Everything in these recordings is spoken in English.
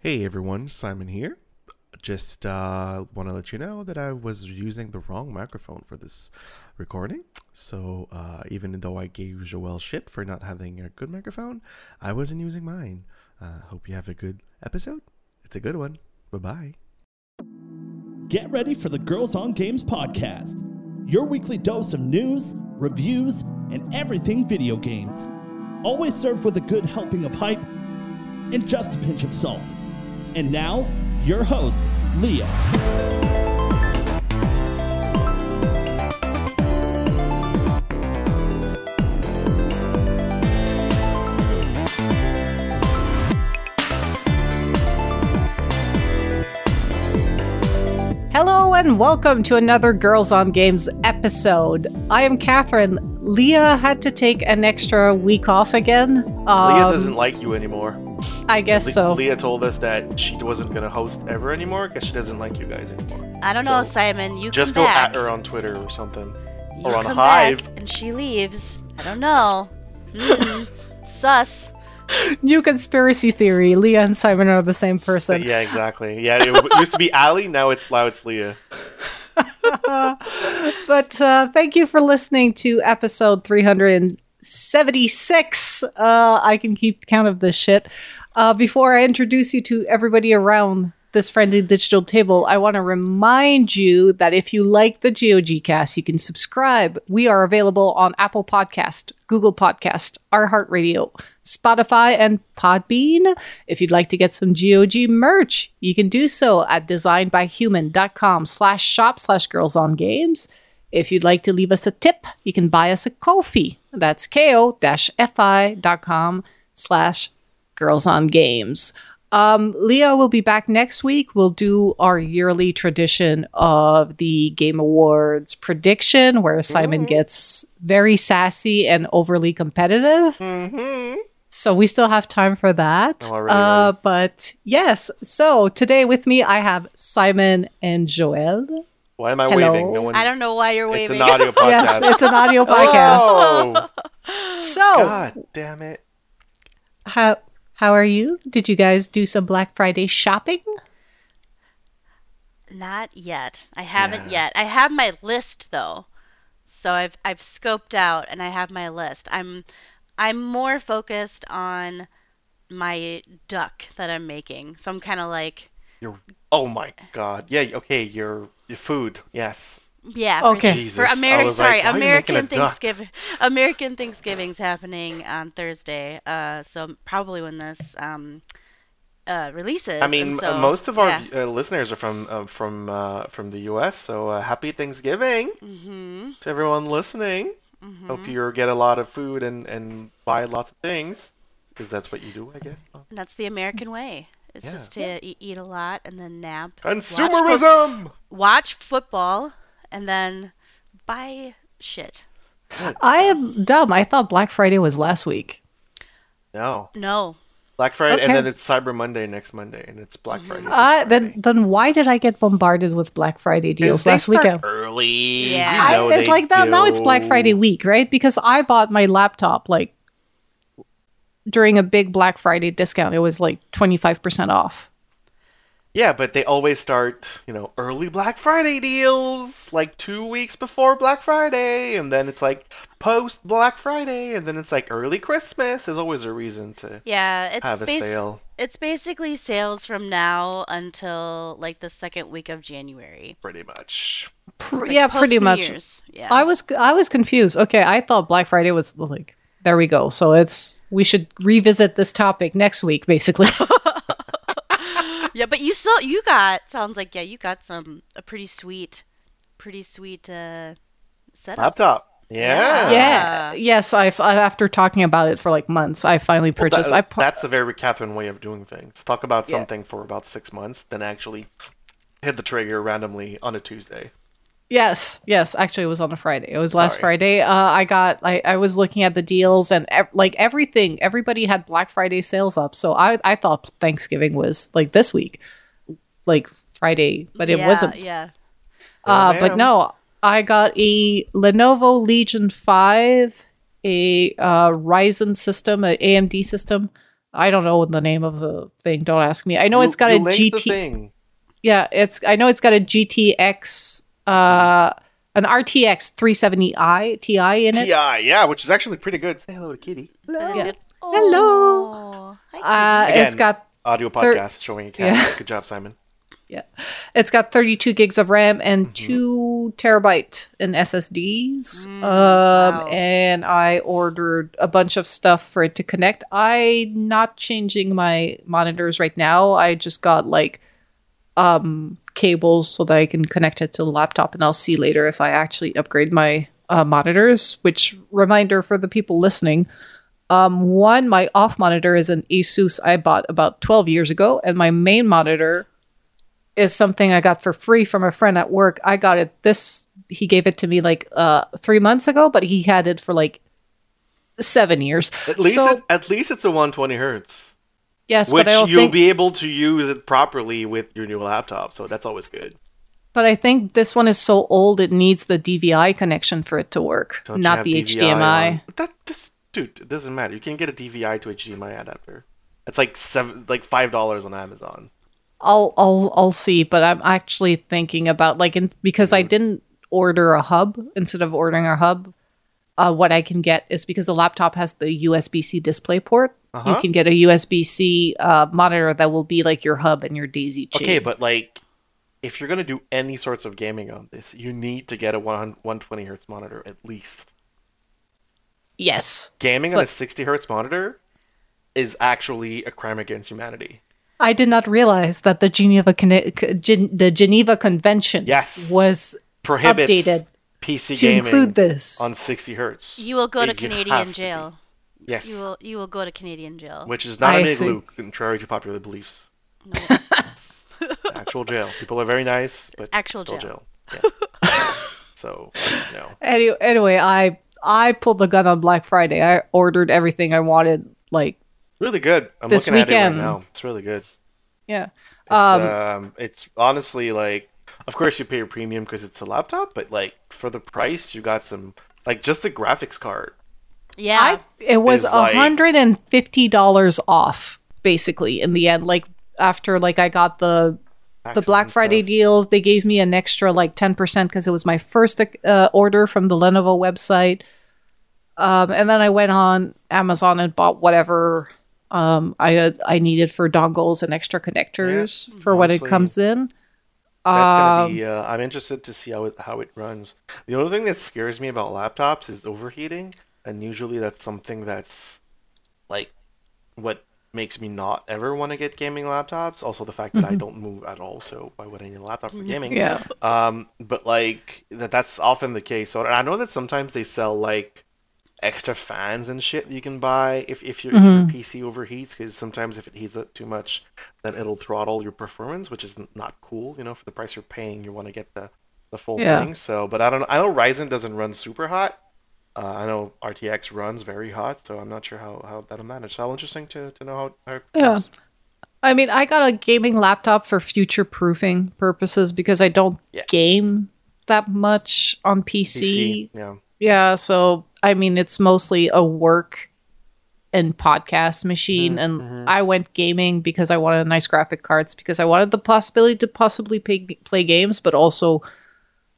Hey everyone, Simon here. Just uh, want to let you know that I was using the wrong microphone for this recording. So uh, even though I gave Joel shit for not having a good microphone, I wasn't using mine. Uh, hope you have a good episode. It's a good one. Bye bye. Get ready for the Girls on Games podcast, your weekly dose of news, reviews, and everything video games. Always served with a good helping of hype and just a pinch of salt. And now, your host, Leah. Hello and welcome to another Girls on Games episode. I am Catherine. Leah had to take an extra week off again. Um, Leah doesn't like you anymore. I guess Le- so. Leah told us that she wasn't gonna host ever anymore because she doesn't like you guys anymore. I don't know, Simon. You Just come go back. at her on Twitter or something. You or on come Hive. back and she leaves. I don't know. Mm, sus. New conspiracy theory. Leah and Simon are the same person. yeah, exactly. Yeah, it, used to be Ali. Now it's now it's Leah. but uh, thank you for listening to episode 376. Uh, I can keep count of this shit. Uh, before I introduce you to everybody around this friendly digital table, I want to remind you that if you like the GOG cast, you can subscribe. We are available on Apple Podcast, Google Podcast, iHeartRadio, Spotify, and Podbean. If you'd like to get some GOG merch, you can do so at designedbyhuman.com slash shop slash girls on games. If you'd like to leave us a tip, you can buy us a Kofi. That's ko-fi.com slash girls on games. Um, Leah will be back next week. We'll do our yearly tradition of the Game Awards prediction, where Simon gets very sassy and overly competitive. Mm-hmm. So we still have time for that. Oh, already, uh, already. but yes, so today with me I have Simon and Joel. Why am I Hello? waving? No one. I don't know why you're waving. It's an audio podcast. Yes, it's an audio podcast. Oh, So God damn it! how how are you? Did you guys do some Black Friday shopping? Not yet. I haven't Yeah. yet. I have my list though. So I've I've scoped out and I have my list. I'm I'm more focused on my duck that I'm making. So I'm kind of like You're. Oh my God. Yeah. Okay. Your your food. Yes. Yeah. Okay. For, Jesus, for American, was like, sorry, why are you making a American duck? Thanksgiving. American Thanksgiving's happening on Thursday. Uh, so probably when this um uh releases. I mean, so, most of our yeah. uh, listeners are from uh, from uh, from the U.S. So uh, happy Thanksgiving Mm-hmm. to everyone listening. mm-hmm. Hope you get a lot of food and, and buy lots of things, because that's what you do, I guess. That's the American way. It's Yeah. just to eat, eat a lot and then nap. watch fo- Consumerism. Watch football and then buy shit. I am dumb. I thought Black Friday was last week. No, No. Black Friday, Okay. and then it's Cyber Monday next Monday, and it's Black Friday. Uh, then Friday. then why did I get bombarded with Black Friday deals last start weekend? Early. Yeah. you I, it's they like that now. It's Black Friday week, right? Because I bought my laptop like during a big Black Friday discount. It was like twenty five percent off. Yeah, but they always start, you know, early Black Friday deals, like two weeks before Black Friday, and then it's like post Black Friday, and then it's like early Christmas. There's always a reason to Yeah, it's have a basi- sale. It's basically sales from now until like the second week of January. Pretty much. Pr- Like, yeah, pretty New much. Year's. Yeah. I was I was confused. Okay, I thought Black Friday was like there we go. So it's we should revisit this topic next week, basically. yeah, but you still you got sounds like yeah you got some a pretty sweet, pretty sweet uh setup. Laptop. Yeah. yeah. Yes, I after talking about it for like months, I finally Well, purchased. that- I pu- that's a very Catherine way of doing things. Talk about Yeah. something for about six months, then actually hit the trigger randomly on a Tuesday. Yes, yes. Actually, it was on a Friday. It was last Sorry. Friday. Uh, I got. I, I was looking at the deals and ev- like everything. Everybody had Black Friday sales up. So I I thought Thanksgiving was like this week, like Friday, but it yeah, wasn't. Yeah. Uh, but no, I got a Lenovo Legion Five, a uh, Ryzen system, a AMD system, I don't know the name of the thing. Don't ask me. I know You- it's got a GT. thing. Yeah, it's. I know it's got a GTX, uh, an RTX 3070 Ti in it. Ti, yeah, which is actually pretty good. Say hello to Kitty. Yeah. Hello. Hi, Uh, Again. it's got Audio Thir- podcast showing a cat. Yeah. Good job, Simon. Yeah, it's got 32 gigs of RAM and Mhm. two terabyte in SSDs. Mm, um, wow. and I ordered a bunch of stuff for it to connect. I'm not changing my monitors right now. I just got like um cables so that I can connect it to the laptop, and I'll see later if I actually upgrade my uh, monitors. Which reminder for the people listening. Um, one, my off monitor is an Asus I bought about 12 years ago, and my main monitor is something I got for free from a friend at work. I got it this he gave it to me like uh 3 months ago, but he had it for like 7 years. At least, So- it, at least it's a 120 hertz, Yes, which but I you'll think be able to use it properly with your new laptop. So that's always good. but I think this one is so old it needs the DVI connection for it to work, Don't not the DVI HDMI. on- That this dude, it doesn't matter. You can get a DVI to HDMI adapter. It's like seven, like five dollars on Amazon. I'll I'll I'll see, but I'm actually thinking about like in, because I didn't order a hub instead of ordering a hub. Uh, what I can get is because the laptop has the USB C display port. You Uh-huh. can get a USB C uh, monitor that will be like your hub and your daisy chain. Okay, but like, if you're gonna do any sorts of gaming on this, you need to get a 100 120 hertz monitor at least. yes, Gaming on a 60 hertz monitor is actually a crime against humanity. I did not realize that the Geneva Conne- C- Gen- the Geneva Convention Yes. was Prohibits updated PC to gaming include this. on 60 hertz. You will go to You Canadian jail. be. Yes, You will you will go to Canadian jail. which is not I a big see. loop, contrary to popular beliefs. No. Actual jail. People are very nice, but Actual still jail. jail. Yeah. so no. Anyway, anyway, I I pulled the gun on Black Friday. I ordered everything I wanted. Like, Really good. I'm This looking at it weekend. right now. It's really good. yeah, It's, Um, um, it's honestly like, of course you pay a premium because it's a laptop, but like for the price, you got some like just the graphics card. Yeah. I it was Is a like- hundred and fifty dollars off basically in the end. Like after like I got the the Black Friday stuff. deals, they gave me an extra like ten percent because it was my first uh, order from the Lenovo website. Um, and then I went on Amazon and bought whatever um, I uh, I needed for dongles and extra connectors for when it comes in. That's gonna Um, be. Uh, I'm interested to see how it how it runs. The only thing that scares me about laptops is overheating, and usually that's something that's like what makes me not ever want to get gaming laptops. Also, the fact that I don't move at all, so why would I need a laptop for gaming? yeah. Um, but like that that's often the case. So I know that sometimes they sell like extra fans and shit that you can buy if if your, Mhm. if your PC overheats because sometimes if it heats up too much, then it'll throttle your performance, which is not cool. You know, for the price you're paying, you want to get the the full Yeah. thing. So, but I don't know. I know Ryzen doesn't run super hot. Uh, I know RTX runs very hot, so I'm not sure how, how that'll manage. So interesting to, to know how, how it Yeah. goes. I mean, I got a gaming laptop for future proofing purposes because I don't Yeah. game that much on PC. PC, yeah. Yeah, so I mean, it's mostly a work and podcast machine, Mm-hmm, and I went gaming because I wanted nice graphic cards because I wanted the possibility to possibly pay, play games, but also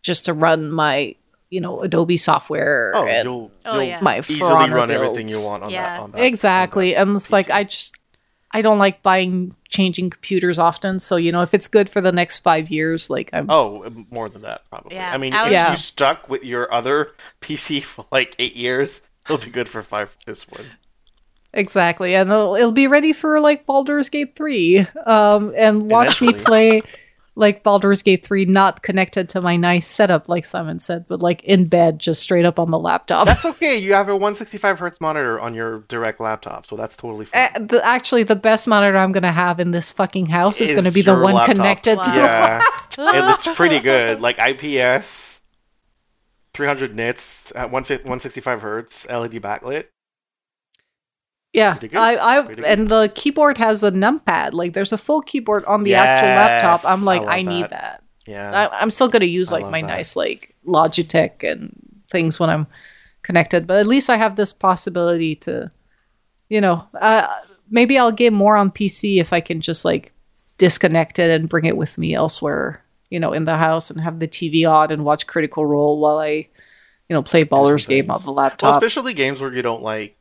just to run my, you know, Adobe software Oh, and you'll, Oh, you'll yeah. my easily For Honor run everything you want on Yeah. that. On that exactly on and it's like i just i don't like buying changing computers often so you know if it's good for the next five years like i'm Oh, more than that probably. Yeah, I mean, I if was- Yeah. you stuck with your other PC for like eight years, it'll be good for five for this one. exactly and it'll, it'll be ready for like baldur's gate 3 um and watch me play like baldur's gate 3 not connected to my nice setup like simon said but like in bed just straight up on the laptop That's okay. You have a 165 hertz monitor on your direct laptop, so that's totally fine. Uh, the, actually, the best monitor I'm gonna have in this fucking house is, Is gonna be the one laptop. connected to the yeah, it looks pretty good. Like IPS, 300 nits at 150 165 hertz, LED backlit. Yeah, I, I and the keyboard has a numpad. Like, there's a full keyboard on the actual laptop. I'm like, I I, need that. that. Yeah. I, I'm still gonna use like my that. nice like Logitech and things when I'm connected. But at least I have this possibility to, you know, uh, maybe I'll game more on PC if I can just like disconnect it and bring it with me elsewhere, you know, in the house and have the TV on and watch Critical Role while I, you know, play Baldur's Gate on the Well, laptop. especially games where you don't like,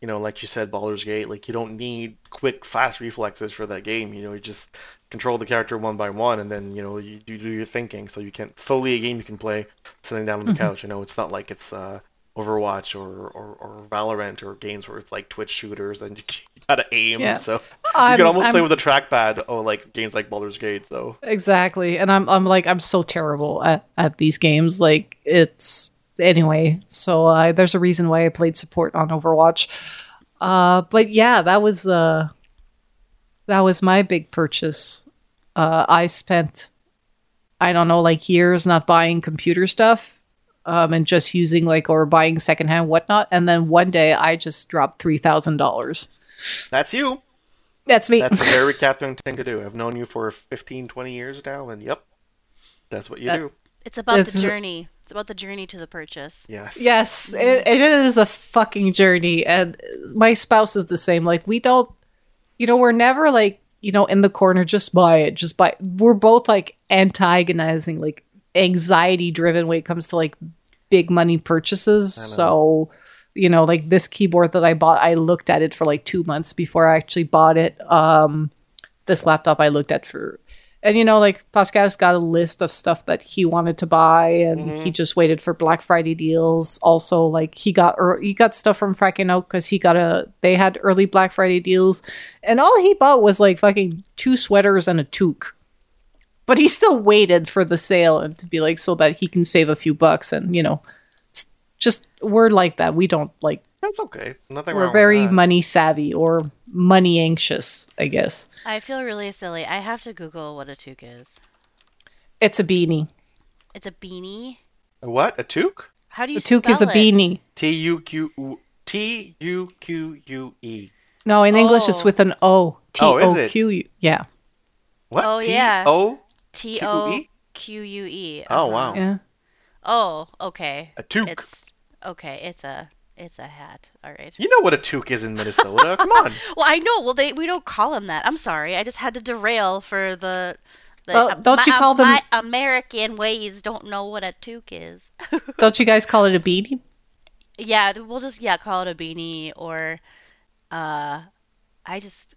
you know, like you said, Baldur's Gate. Like you don't need quick, fast reflexes for that game. You know, you just control the character one by one, and then you know you, you do your thinking. So you can solely a game you can play sitting down on the couch. You know, it's not like it's uh, Overwatch or, or or Valorant or games where it's like Twitch shooters and you, gotta aim. Yeah. So you I'm- can almost play I'm- with a trackpad. Oh, like games like Baldur's Gate. So Exactly. And I'm I'm like I'm so terrible at, at these games. Like it's anyway. So uh, there's a reason why I played support on Overwatch. Uh, but yeah, that was uh that was my big purchase. Uh, I spent I don't know like years not buying computer stuff. Um, and just using like or buying secondhand whatnot, and then one day I just dropped three thousand dollars. that's you. That's me. That's a very Catherine thing to do. I've known you for 15, 20 years now, and yep, that's what you That- do. It's about It's- the journey. It's about the journey to the purchase. Yes. Yes, it, it is a fucking journey, and my spouse is the same. Like we don't, you know, we're never like you know in the corner. Just buy it. Just buy. We're both like antagonizing, like anxiety driven when it comes to like big money purchases. So, you know, like this keyboard that I bought, I looked at it for like two months before I actually bought it. Um, this laptop I looked at for and you know, like Pascal's got a list of stuff that he wanted to buy, and he just waited for Black Friday deals. Also, like he got er, he got stuff from Frank And Oak because he got a they had early Black Friday deals, and all he bought was like fucking two sweaters and a toque. But he still waited for the sale and to be like so that he can save a few bucks, and you know, it's just we're like that. We don't like That's okay. Nothing wrong we're with very that. money savvy or money anxious, I guess. I feel really silly. I have to Google what a toque is. It's a beanie. It's a beanie. A what? A toque? How do you A toque is a it? beanie. T U Q T U Q U E. No, in English it's Oh. with an O. T Oh, is O it? Q U. Yeah. What? Oh, T yeah. O T O Q-U-E? Q U E. Oh, wow. Yeah. Oh, okay. A toque. It's okay. It's a it's a hat. All right. You know what a toque is in Minnesota? Come on. Well, I know. Well, they we don't call them that. I'm sorry. I just had to derail for the. the Well, don't you call them- my American ways don't know what a toque is. Don't you guys call it a beanie? yeah, we'll just yeah call it a beanie or, uh, I just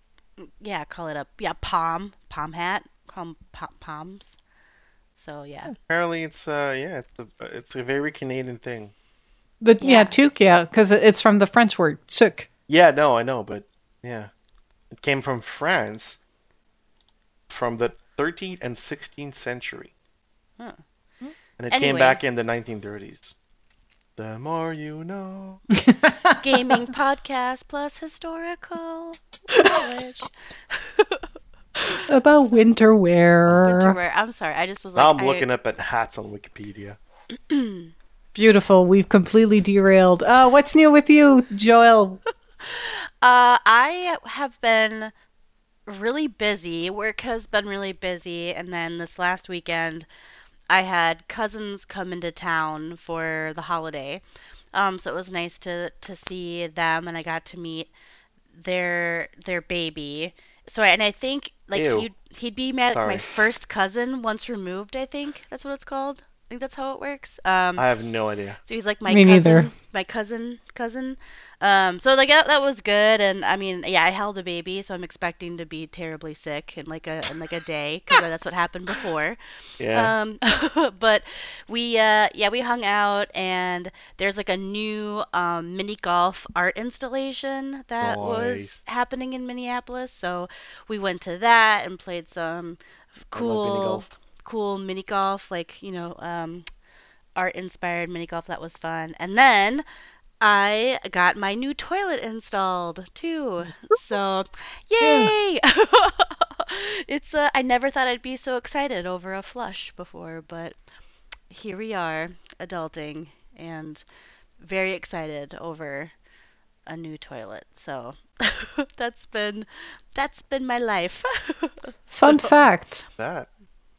yeah call it a yeah palm palm hat. Call 'em pom- palms. So yeah. Apparently, it's uh yeah, it's a it's a very Canadian thing. The yeah, Yeah. toque, yeah, because it's from the French word toque. Yeah, no, I know, but yeah, it came from France, from the 13th and 16th century, Huh. and it Anyway. came back in the 1930s. The more you know. Gaming podcast plus historical knowledge. About winter wear. Winter wear. I'm sorry. I just was like now I'm I- looking up at hats on Wikipedia. Beautiful. We've completely derailed. Uh, what's new with you, Joel? Uh, I have been really busy. Work has been really busy, and then this last weekend, I had cousins come into town for the holiday. Um, so it was nice to to see them, and I got to meet their their baby. So and I think like Ew. he'd he'd be my, Sorry. my first cousin once removed. I think that's what it's called. I think that's how it works. Um, I have no idea. so he's like my Me cousin, neither. my cousin, cousin. Um, so like that, that was good, and I mean, yeah, I held a baby, so I'm expecting to be terribly sick in like a in like a day because that's what happened before. Yeah. Um, but we, uh, yeah, we hung out, and there's like a new um, mini golf art installation that was happening in Minneapolis. So we went to that and played some I love mini cool, golf. Cool mini golf, like you know, um, art inspired mini golf. That was fun. And then I got my new toilet installed too. So, yay! it's uh, I never thought I'd be so excited over a flush before, but here we are, adulting and very excited over a new toilet. So, that's been that's been my life. Fun fact. That.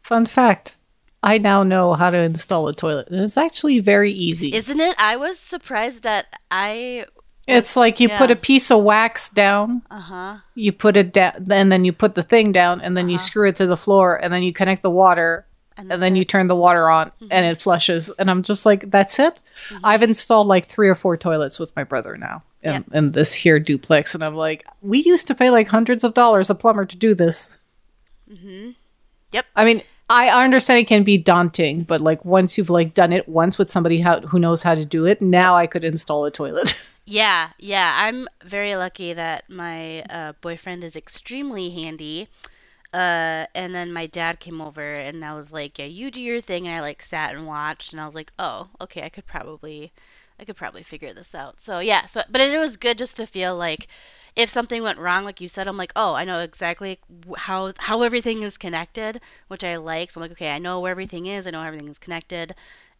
Fun fact. I now know how to install a toilet, and it's actually very easy. Isn't it? I was surprised that I It's like you put a piece of wax down, Uh huh. you put it down, and then you put the thing down, and then you Uh-huh. screw it to the floor, and then you connect the water, And, and then you turn the water on, Mm-hmm. and it flushes. And I'm just like, that's it. I've installed like three or four toilets with my brother now in, in this here duplex, and I'm like, we used to pay like hundreds of dollars a plumber to do this. Mm-hmm. Yep. I mean, I understand it can be daunting, but like once you've like done it once with somebody how, who knows how to do it, now I could install a toilet. Yeah, yeah. I'm very lucky that my uh, boyfriend is extremely handy. Uh, and then my dad came over and I was like, "Yeah, you do your thing." And I like sat and watched, and I was like, "Oh, okay, I could probably, I could probably figure this out." So yeah, so but it was good just to feel like if something went wrong, like you said, I'm like, "Oh, I know exactly how how everything is connected," which I like. So I'm like, "Okay, I know where everything is. I know everything is connected."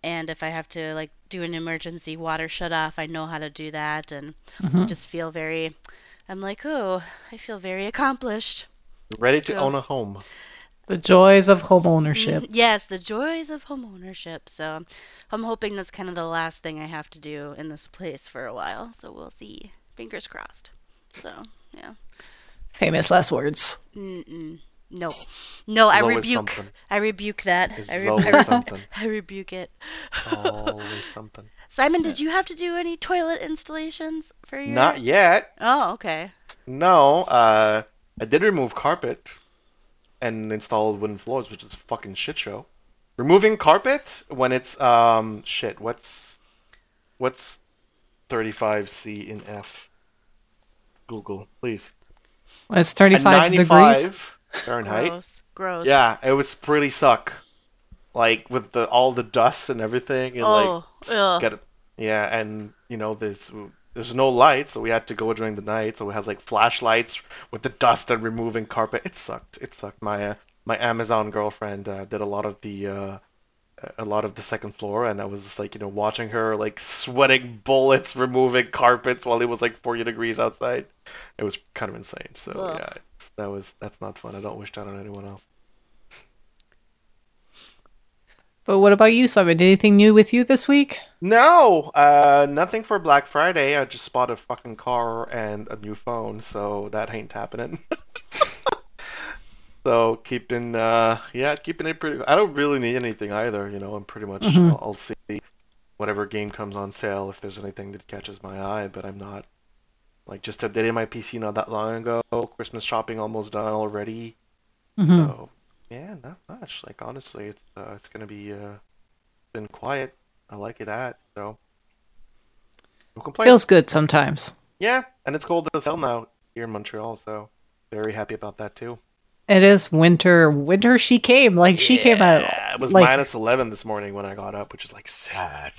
and if I have to like do an emergency water shut off, I know how to do that, and I mm-hmm. just feel very. I'm like, oh, I feel very accomplished. Ready to So- own a home. the joys of home ownership. Mm-hmm. Yes, the joys of home ownership. So I'm hoping that's kind of the last thing I have to do in this place for a while. So we'll see. Fingers crossed. So yeah. Famous last words. Mm-mm. No, no, I always rebuke. something. I rebuke that. There's I, re- I, re- something. I rebuke it. Always something. Simon, did you have to do any toilet installations for your? Not yet. Oh, okay. No. Uh, I did remove carpet and installed wooden floors, which is a fucking shit show. Removing carpet when it's um shit. What's what's 35C in F? Google, please. It's 35 degrees. Fahrenheit. Gross. Gross. Yeah, it was pretty suck. Like with the all the dust and everything, and like Oh, ugh. get it. Yeah, and you know there's there's no light, so we had to go during the night. So it has like flashlights with the dust and removing carpet. It sucked. It sucked. My uh, my Amazon girlfriend uh, did a lot of the uh, a lot of the second floor, and I was just like you know watching her like sweating bullets removing carpets while it was like 40 degrees outside. It was kind of insane. So Ugh. yeah, that was that's not fun. I don't wish that on anyone else. But what about you, Simon? Anything new with you this week? No, uh, nothing for Black Friday. I just bought a fucking car and a new phone, so that ain't happening. so keeping, uh, yeah, keeping it pretty. I don't really need anything either. You know, I'm pretty much. I'll, I'll see whatever game comes on sale if there's anything that catches my eye, but I'm not. Like just updated my PC not that long ago. Christmas shopping almost done already. Mm-hmm. So yeah, not much. Like honestly, it's uh, it's gonna be uh, been quiet. I like it at so. No complaints. Feels good sometimes. Yeah, and it's cold as hell now here in Montreal, so very happy about that too. It is winter. Winter she came. Like she came out. It was like, minus 11 this morning when I got up, which is like sad.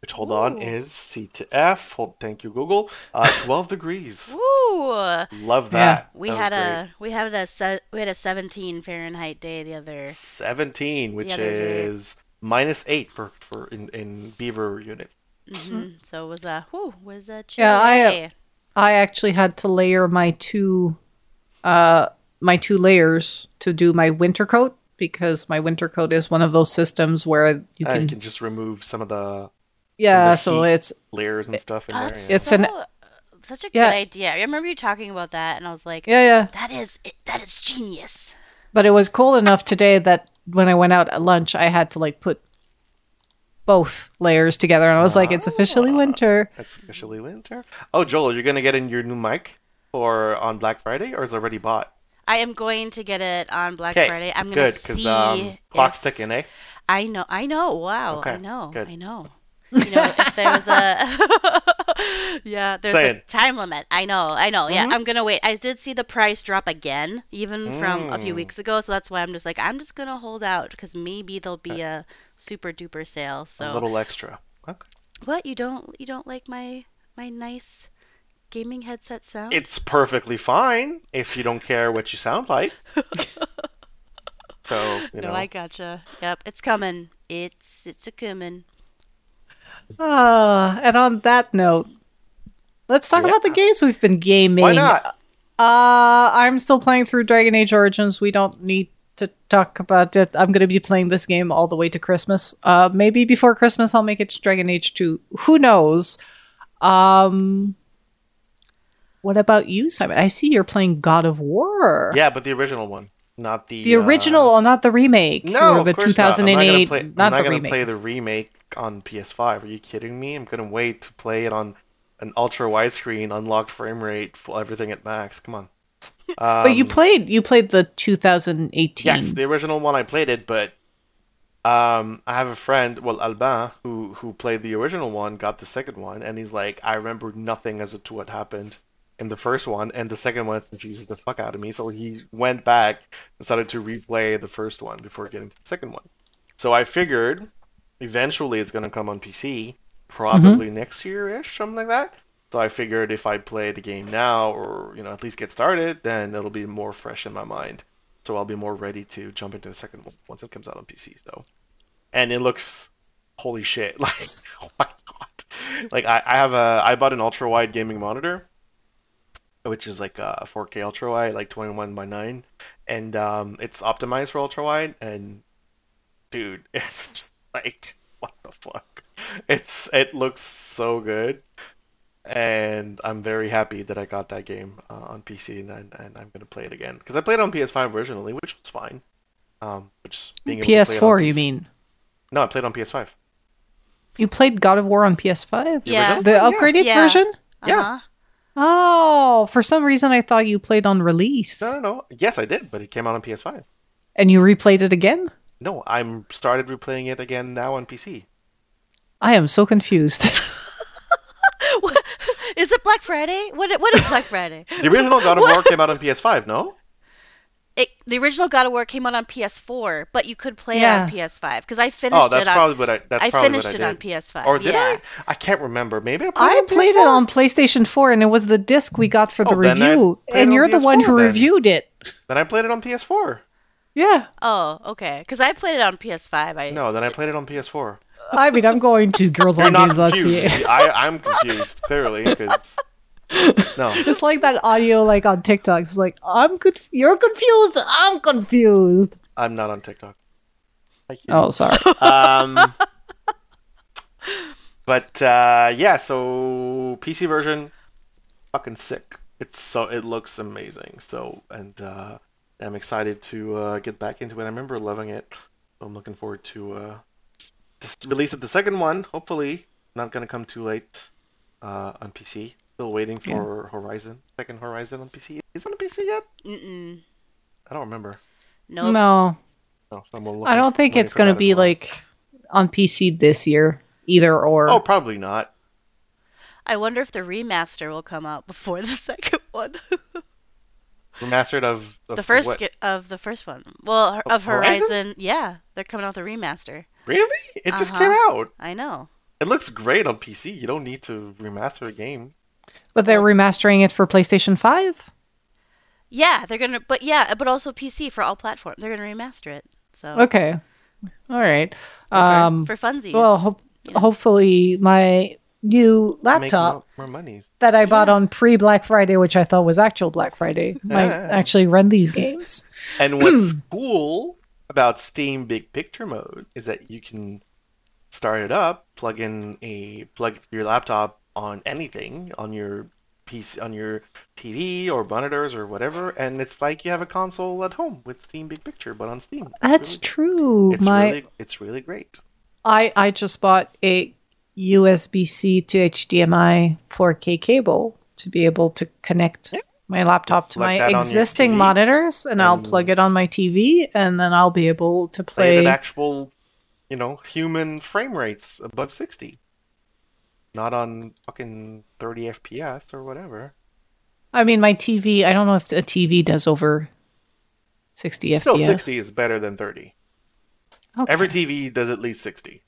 Which hold on is C to F. Hold, thank you Google. Uh, 12 degrees. Woo! Love that. We That had a we had a se- we had a 17 Fahrenheit day the other. 17, which other day. is minus eight for for in in Beaver units. hmm So it was a whoo was a chilly. Yeah, I. I actually had to layer my two, uh, my two layers to do my winter coat because my winter coat is one of those systems where you Uh, can. you can just remove some of the yeah, the so it's layers and stuff in Oh, there. yeah. It's an- such a Yeah. good idea. I remember you talking about that, and I was like, yeah, yeah. that is it, that is genius. But it was cold enough today that when I went out at lunch, I had to like put both layers together, and I was like, "It's officially winter." It's officially winter. Oh, Joel, you're gonna get in your new mic for on Black Friday, or is it already bought? I am going to get it on Black Okay, Friday. I'm gonna good, see. because um, clock's if- ticking, eh? I know. I know. Wow. I Okay, know. good. I know. You know, if there was a yeah, there's Saying. a time limit. I know. I know. Yeah, Mhm. I'm gonna wait. I did see the price drop again, even from a few Mm. weeks ago. So that's why I'm just like, I'm just gonna hold out because maybe there'll be a super duper sale. So A little extra. Okay. what? You don't you don't like my my nice gaming headset sound? It's perfectly fine if you don't care what you sound like. so you no, know. I gotcha. Yep, it's coming. It's it's a coming. Ah, and on that note, let's talk Yeah. about the games we've been gaming. Why not? Uh, I'm still playing through Dragon Age Origins. We don't need to talk about it. I'm going to be playing this game all the way to Christmas. Uh, maybe before Christmas I'll make it to Dragon Age 2. Who knows? Um, what about you, Simon? I see you're playing God of War. Yeah, but the original one, not the The uh, original, not the remake. No, or of the course not. I'm 2008. not gonna play, Not, I'm not the gonna remake. play the remake on PS5. Are you kidding me? I'm gonna wait to play it on an ultra widescreen, unlocked frame rate, full everything at max. Come on. but you Um, played you played the 2018. Yes, the original one I played it, but um, I have a friend, well, Alban, who who played the original one, got the second one, and he's like, I remember nothing as to what happened in the first one, and the second one confuses the fuck out of me. So he went back and started to replay the first one before getting to the second one. So I figured eventually it's gonna come on PC, probably mm-hmm. next year-ish, something like that. So I figured if I play the game now, or you know at least get started, then it'll be more fresh in my mind so I'll be more ready to jump into the second one once it comes out on PC. So, and it looks holy shit! Like, oh my god! Like I, I have a I bought an ultra wide gaming monitor, which is like a 4K ultra wide, like 21 by 9, and um, it's optimized for ultra wide. And dude, it's like what the fuck? It's it looks so good. And I'm very happy that I got that game uh, on PC, and, and and I'm gonna play it again because I played it on PS5 originally, which was fine. Um, which being able to play it on PS4, you PS mean? No, I played on PS5. You played God of War on PS5? Yeah. original? The Yeah. upgraded Yeah. version? Yeah. Oh, for some reason I thought you played on release. No, no, no. Yes, I did, but it came out on PS5. And you replayed it again? No, I'm started replaying it again now on PC. I am so confused. What- Is it Black Friday? What what is Black Friday? The original God of War came out on PS5, no? It, the original God of War came out on PS4, but you could play Yeah. it on PS5 because I oh, finished Oh, that's it on. probably what I. That's I probably finished what it I on. PS5. Or did yeah. I? I can't remember. Maybe I played. I on played it on PlayStation 4 and it was the disc we got for the Oh, then I review. And you're the one PS4 who then. reviewed it. Then I played it on PS4. Yeah. Oh, okay. Because I played it on PS5. I No, then I played it on PS4. I mean, I'm going to Girls on Games. confused. girlsongames.ca. I, I'm confused clearly because no. It's like that audio like on TikTok. It's like, I'm conf- you're confused. I'm confused. I'm not on TikTok. Oh, sorry. Um, but uh, yeah, so PC version, fucking sick. It's so it looks amazing. So and uh, I'm excited to uh, get back into it. I remember loving it. So I'm looking forward to uh, this release of the second one. Hopefully, not gonna come too late uh, on PC. Still waiting for Horizon, second Horizon on PC. Is it on PC yet? Mm-mm. I don't remember. Nope. No, No, so I'm I don't think it's going to be like on PC this year, either or. Oh, probably not. I wonder if the remaster will come out before the second one. Remastered of, of the first what? of the first one. Well, Of of Horizon? Horizon. Yeah, they're coming out with the remaster. Really? It just Uh-huh. came out. I know. It looks great on PC. You don't need to remaster a game. But they're remastering it for PlayStation 5? Yeah, they're gonna. But yeah, but also PC for all platforms. They're gonna remaster it. So Okay. All right. Um, for funsies. well, ho- hopefully my new laptop more, more that I bought on pre Black Friday, which I thought was actual Black Friday, might actually run these games. And what's cool about Steam Big Picture mode is that you can start it up, plug in a plug your laptop on anything on your PC, on your TV or monitors or whatever, and it's like you have a console at home with Steam Big Picture, but on Steam. That's really- true. It's my really, it's really great. I I just bought a USB C to HDMI 4K cable to be able to connect Yeah. my laptop to Plug my that on your existing monitors, and I'll plug it on my TV, and then I'll be able to Play play. at actual, you know, human frame rates above 60. Not on fucking 30 FPS or whatever. I mean, my TV. I don't know if a TV does over 60 Still, FPS. 60 is better than 30. Okay. Every TV does at least 60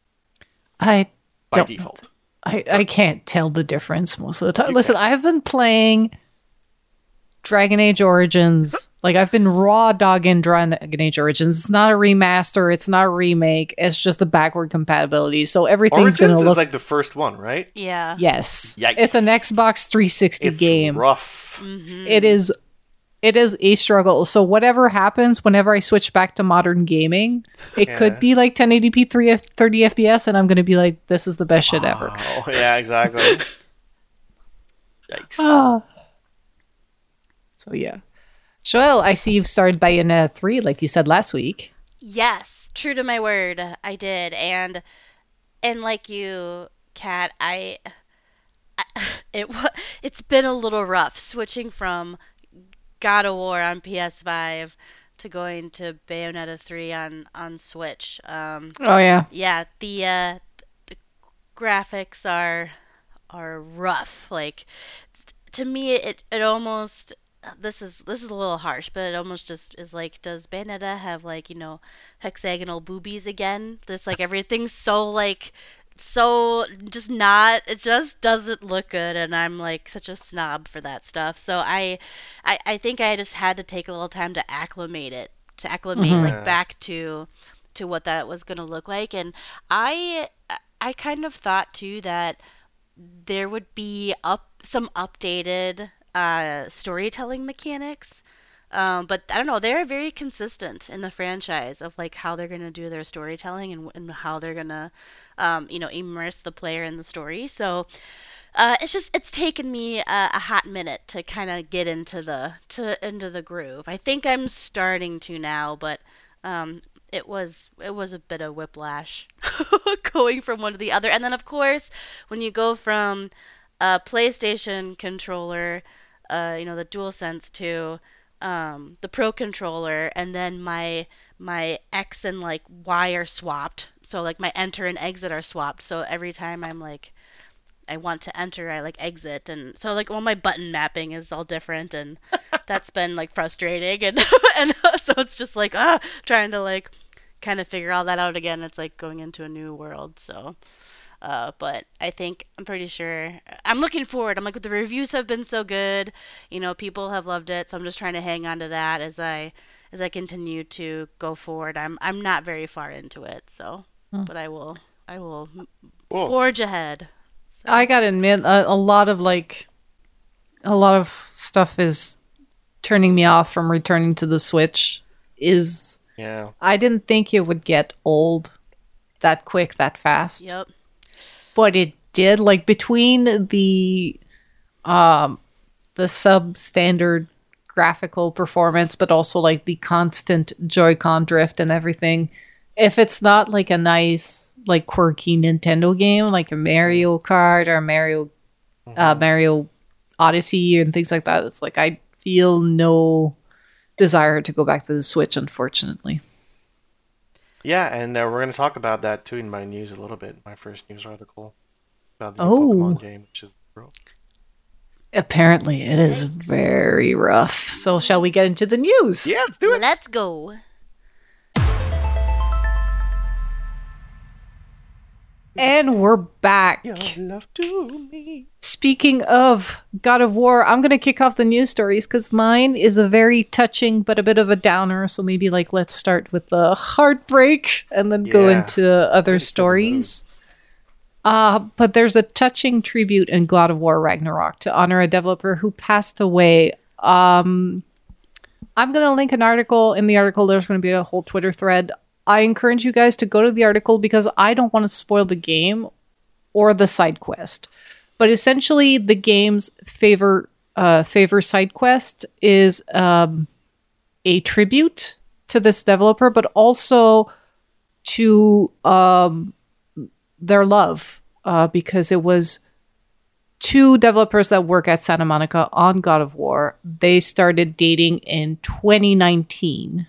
I by don't. default. I, I can't tell the difference most of the time. You Listen, I've been playing Dragon Age Origins. Like I've been raw dogging Dragon Age Origins. It's not a remaster. It's not a remake. It's just the backward compatibility. So everything's Origins gonna is look. like the first one, right? yeah. yes, Yikes. it's an Xbox 360 It's game. rough. hmm It is. It is a struggle. So whatever happens, whenever I switch back to modern gaming, it Yeah. could be like 1080p 3 30 FPS, and I'm gonna be like, "This is the best shit ever." Oh, yeah, exactly. Yikes. So yeah. Joel, I see you've started Bayonetta 3 like you said last week. Yes, true to my word, I did. And and like you, Kat, I, I it it's been a little rough switching from God of War on PS5 to going to Bayonetta 3 on on Switch. Um, Oh yeah. yeah, the uh, the graphics are are rough. Like to me, it it almost this is this is a little harsh, but it almost just is like, does Bayonetta have like you know hexagonal boobies again? There's like everything's so like so just not it just doesn't look good and i'm like such a snob for that stuff so i i, I think i just had to take a little time to acclimate it to acclimate Mhm. like back to to what that was going to look like and i i kind of thought too that there would be up some updated uh storytelling mechanics um, but I don't know. They're very consistent in the franchise of like how they're gonna do their storytelling and, and how they're gonna, um, you know, immerse the player in the story. So uh, it's just it's taken me a, a hot minute to kind of get into the to into the groove. I think I'm starting to now, but um, it was it was a bit of whiplash going from one to the other. And then of course, when you go from a PlayStation controller, uh, you know, the DualSense to um, the Pro controller, and then my my X and like Y are swapped. So like my enter and exit are swapped. So every time I'm like I want to enter, I like exit, and so like all my button mapping is all different, and that's been like frustrating, and and so it's just like ah trying to like kind of figure all that out again. It's like going into a new world. So, uh, but I think I'm pretty sure I'm looking forward. I'm like the reviews have been so good, you know, people have loved it, so I'm just trying to hang on to that as I as I continue to go forward. I'm I'm not very far into it, so Hmm. but I will I will Cool. forge ahead. I gotta admit, a, a lot of like, a lot of stuff is turning me off from returning to the Switch. Is Yeah. I didn't think it would get old that quick, that fast. Yep. But it did like between the um the substandard graphical performance but also like the constant joy-con drift and everything if it's not like a nice like quirky nintendo game like a mario kart or mario uh mario odyssey and things like that it's like i feel no desire to go back to the switch unfortunately Yeah, and uh, we're going to talk about that too in my news a little bit. My first news article about the Oh. Pokemon game, which is bro. apparently it is very rough so shall we get into the news Yeah, let's do it. Let's go. And we're back. Your love to me. Speaking of God of War, I'm going to kick off the news stories because mine is a very touching but a bit of a downer. So maybe like let's start with the heartbreak and then go into other stories. Uh, but there's a touching tribute in God of War Ragnarok to honor a developer who passed away. Um, I'm going to link an article. In the article, there's going to be a whole Twitter thread. I encourage you guys to go to the article because I don't want to spoil the game or the side quest. But essentially, the game's favor uh, favor side quest is um, a tribute to this developer, but also to um, their love uh, because it was two developers that work at Santa Monica on God of War. They started dating in 2019.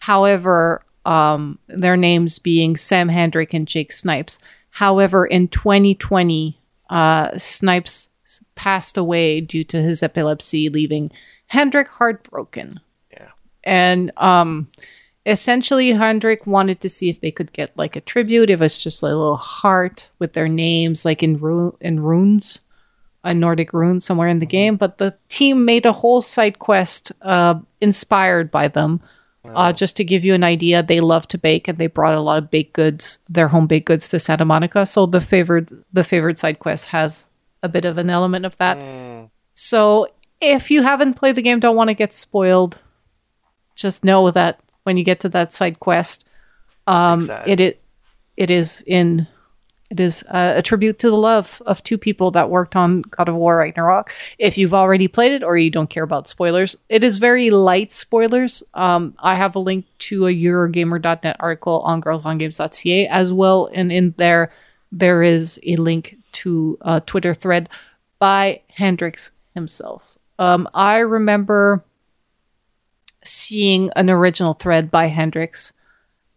However, um, their names being Sam Hendrix and Jake Snipes. However, in 2020, uh, Snipes passed away due to his epilepsy, leaving Hendrix heartbroken. Yeah. And um, essentially, Hendrix wanted to see if they could get like a tribute. It was just a little heart with their names, like in ru- in runes, a Nordic rune somewhere in the game. But the team made a whole side quest uh, inspired by them. Uh, just to give you an idea, they love to bake, and they brought a lot of baked goods, their home baked goods, to Santa Monica. So the favored the favored side quest has a bit of an element of that. Mm, So if you haven't played the game, don't want to get spoiled, just know that when you get to that side quest, um, it, it it is in It is uh, a tribute to the love of two people that worked on God of War Ragnarok. If you've already played it or you don't care about spoilers, it is very light spoilers. Um, I have a link to a Eurogamer.net article on girlsongames.ca as well, and in there there is a link to a Twitter thread by Hendrix himself. Um, I remember seeing an original thread by Hendrix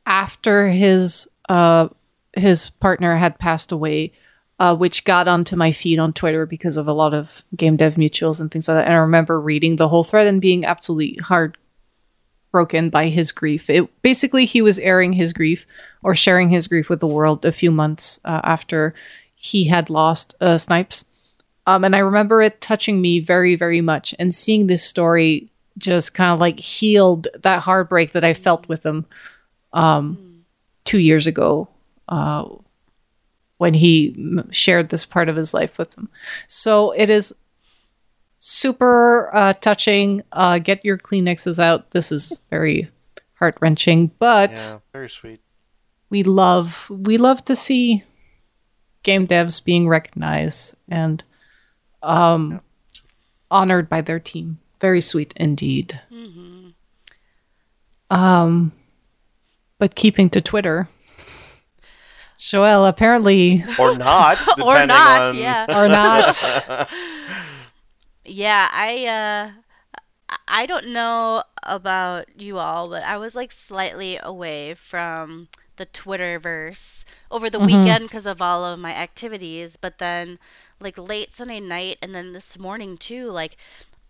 after his uh, his partner had passed away, uh, which got onto my feed on Twitter because of a lot of game dev mutuals and things like that. And I remember reading the whole thread and being absolutely heartbroken by his grief. It basically he was airing his grief or sharing his grief with the world a few months uh, after he had lost uh, Snipes. Um, and I remember it touching me very, very much, and seeing this story just kind of like healed that heartbreak that I felt with him um, two years ago uh, when he m- shared this part of his life with them. So it is super uh, touching. Uh, get your Kleenexes out. This is very heart wrenching, but Yeah, very sweet. we love we love to see game devs being recognized and um, honored by their team. Very sweet indeed. Um, but keeping to Twitter, Joelle apparently Or not. Or not, on- yeah. or not. Yeah, I uh I don't know about you all, but I was like slightly away from the Twitterverse over the Mhm. weekend because of all of my activities, but then like late Sunday night and then this morning too, like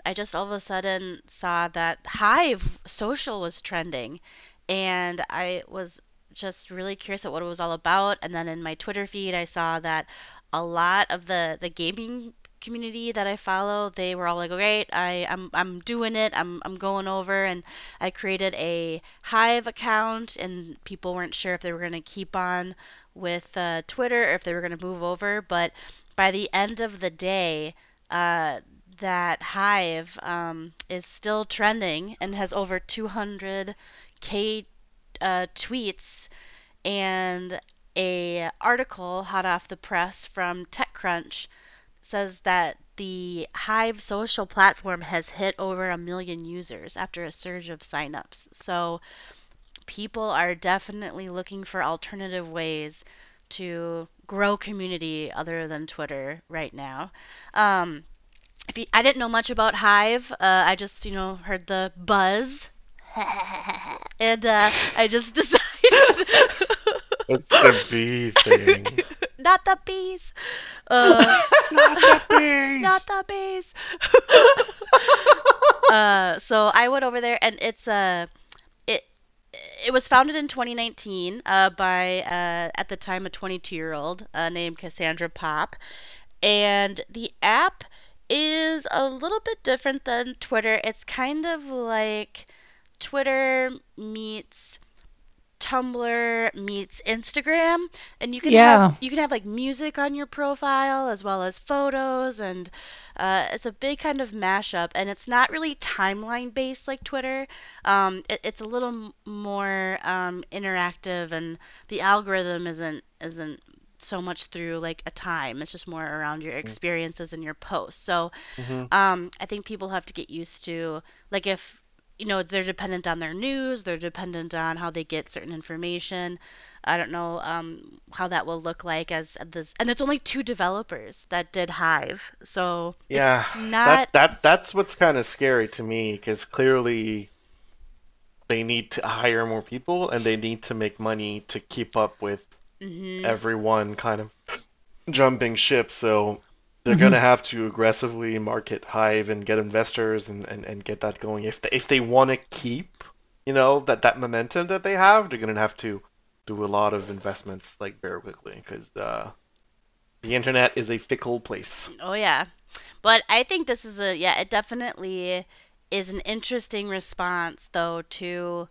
I just all of a sudden saw that Hive social was trending and I was just really curious at what it was all about and then in my Twitter feed I saw that a lot of the the gaming community that I follow, they were all like, "Great, I I'm I'm doing it. I'm I'm going over." And I created a Hive account, and people weren't sure if they were going to keep on with uh, Twitter or if they were going to move over. But by the end of the day, uh, that Hive um, is still trending and has over 200k uh, tweets and a article hot off the press from TechCrunch says that the Hive social platform has hit over a million users after a surge of signups. So people are definitely looking for alternative ways to grow community other than Twitter right now. Um, if you, I didn't know much about Hive, uh, I just you know heard the buzz, and uh, I just decided. It's the bee thing. not the bees. Uh, Not the bees. not the bees. uh, so I went over there, and it's uh, it it was founded in 2019 uh, by uh, at the time a 22 year old uh, named Cassandra Pop, and the app is a little bit different than Twitter. It's kind of like Twitter meets Tumblr meets Instagram, and you can Yeah. have you can have like music on your profile as well as photos, and uh, it's a big kind of mashup. And it's not really timeline based like Twitter. Um, it, it's a little more um, interactive, and the algorithm isn't isn't so much through like a time. It's just more around your experiences and your posts. So Mhm. um, I think people have to get used to like if you know they're dependent on their news, they're dependent on how they get certain information. I don't know um, how that will look like as this, and it's only two developers that did Hive, so Yeah, not that that that's what's kind of scary to me because clearly they need to hire more people and they need to make money to keep up with mhm. everyone kind of jumping ship. So they're gonna have to aggressively market Hive and get investors and, and, and get that going. If they, if they want to keep, you know, that that momentum that they have, they're gonna have to do a lot of investments like very quickly because uh, the internet is a fickle place. Oh yeah. But I think this is a yeah, it definitely is an interesting response though to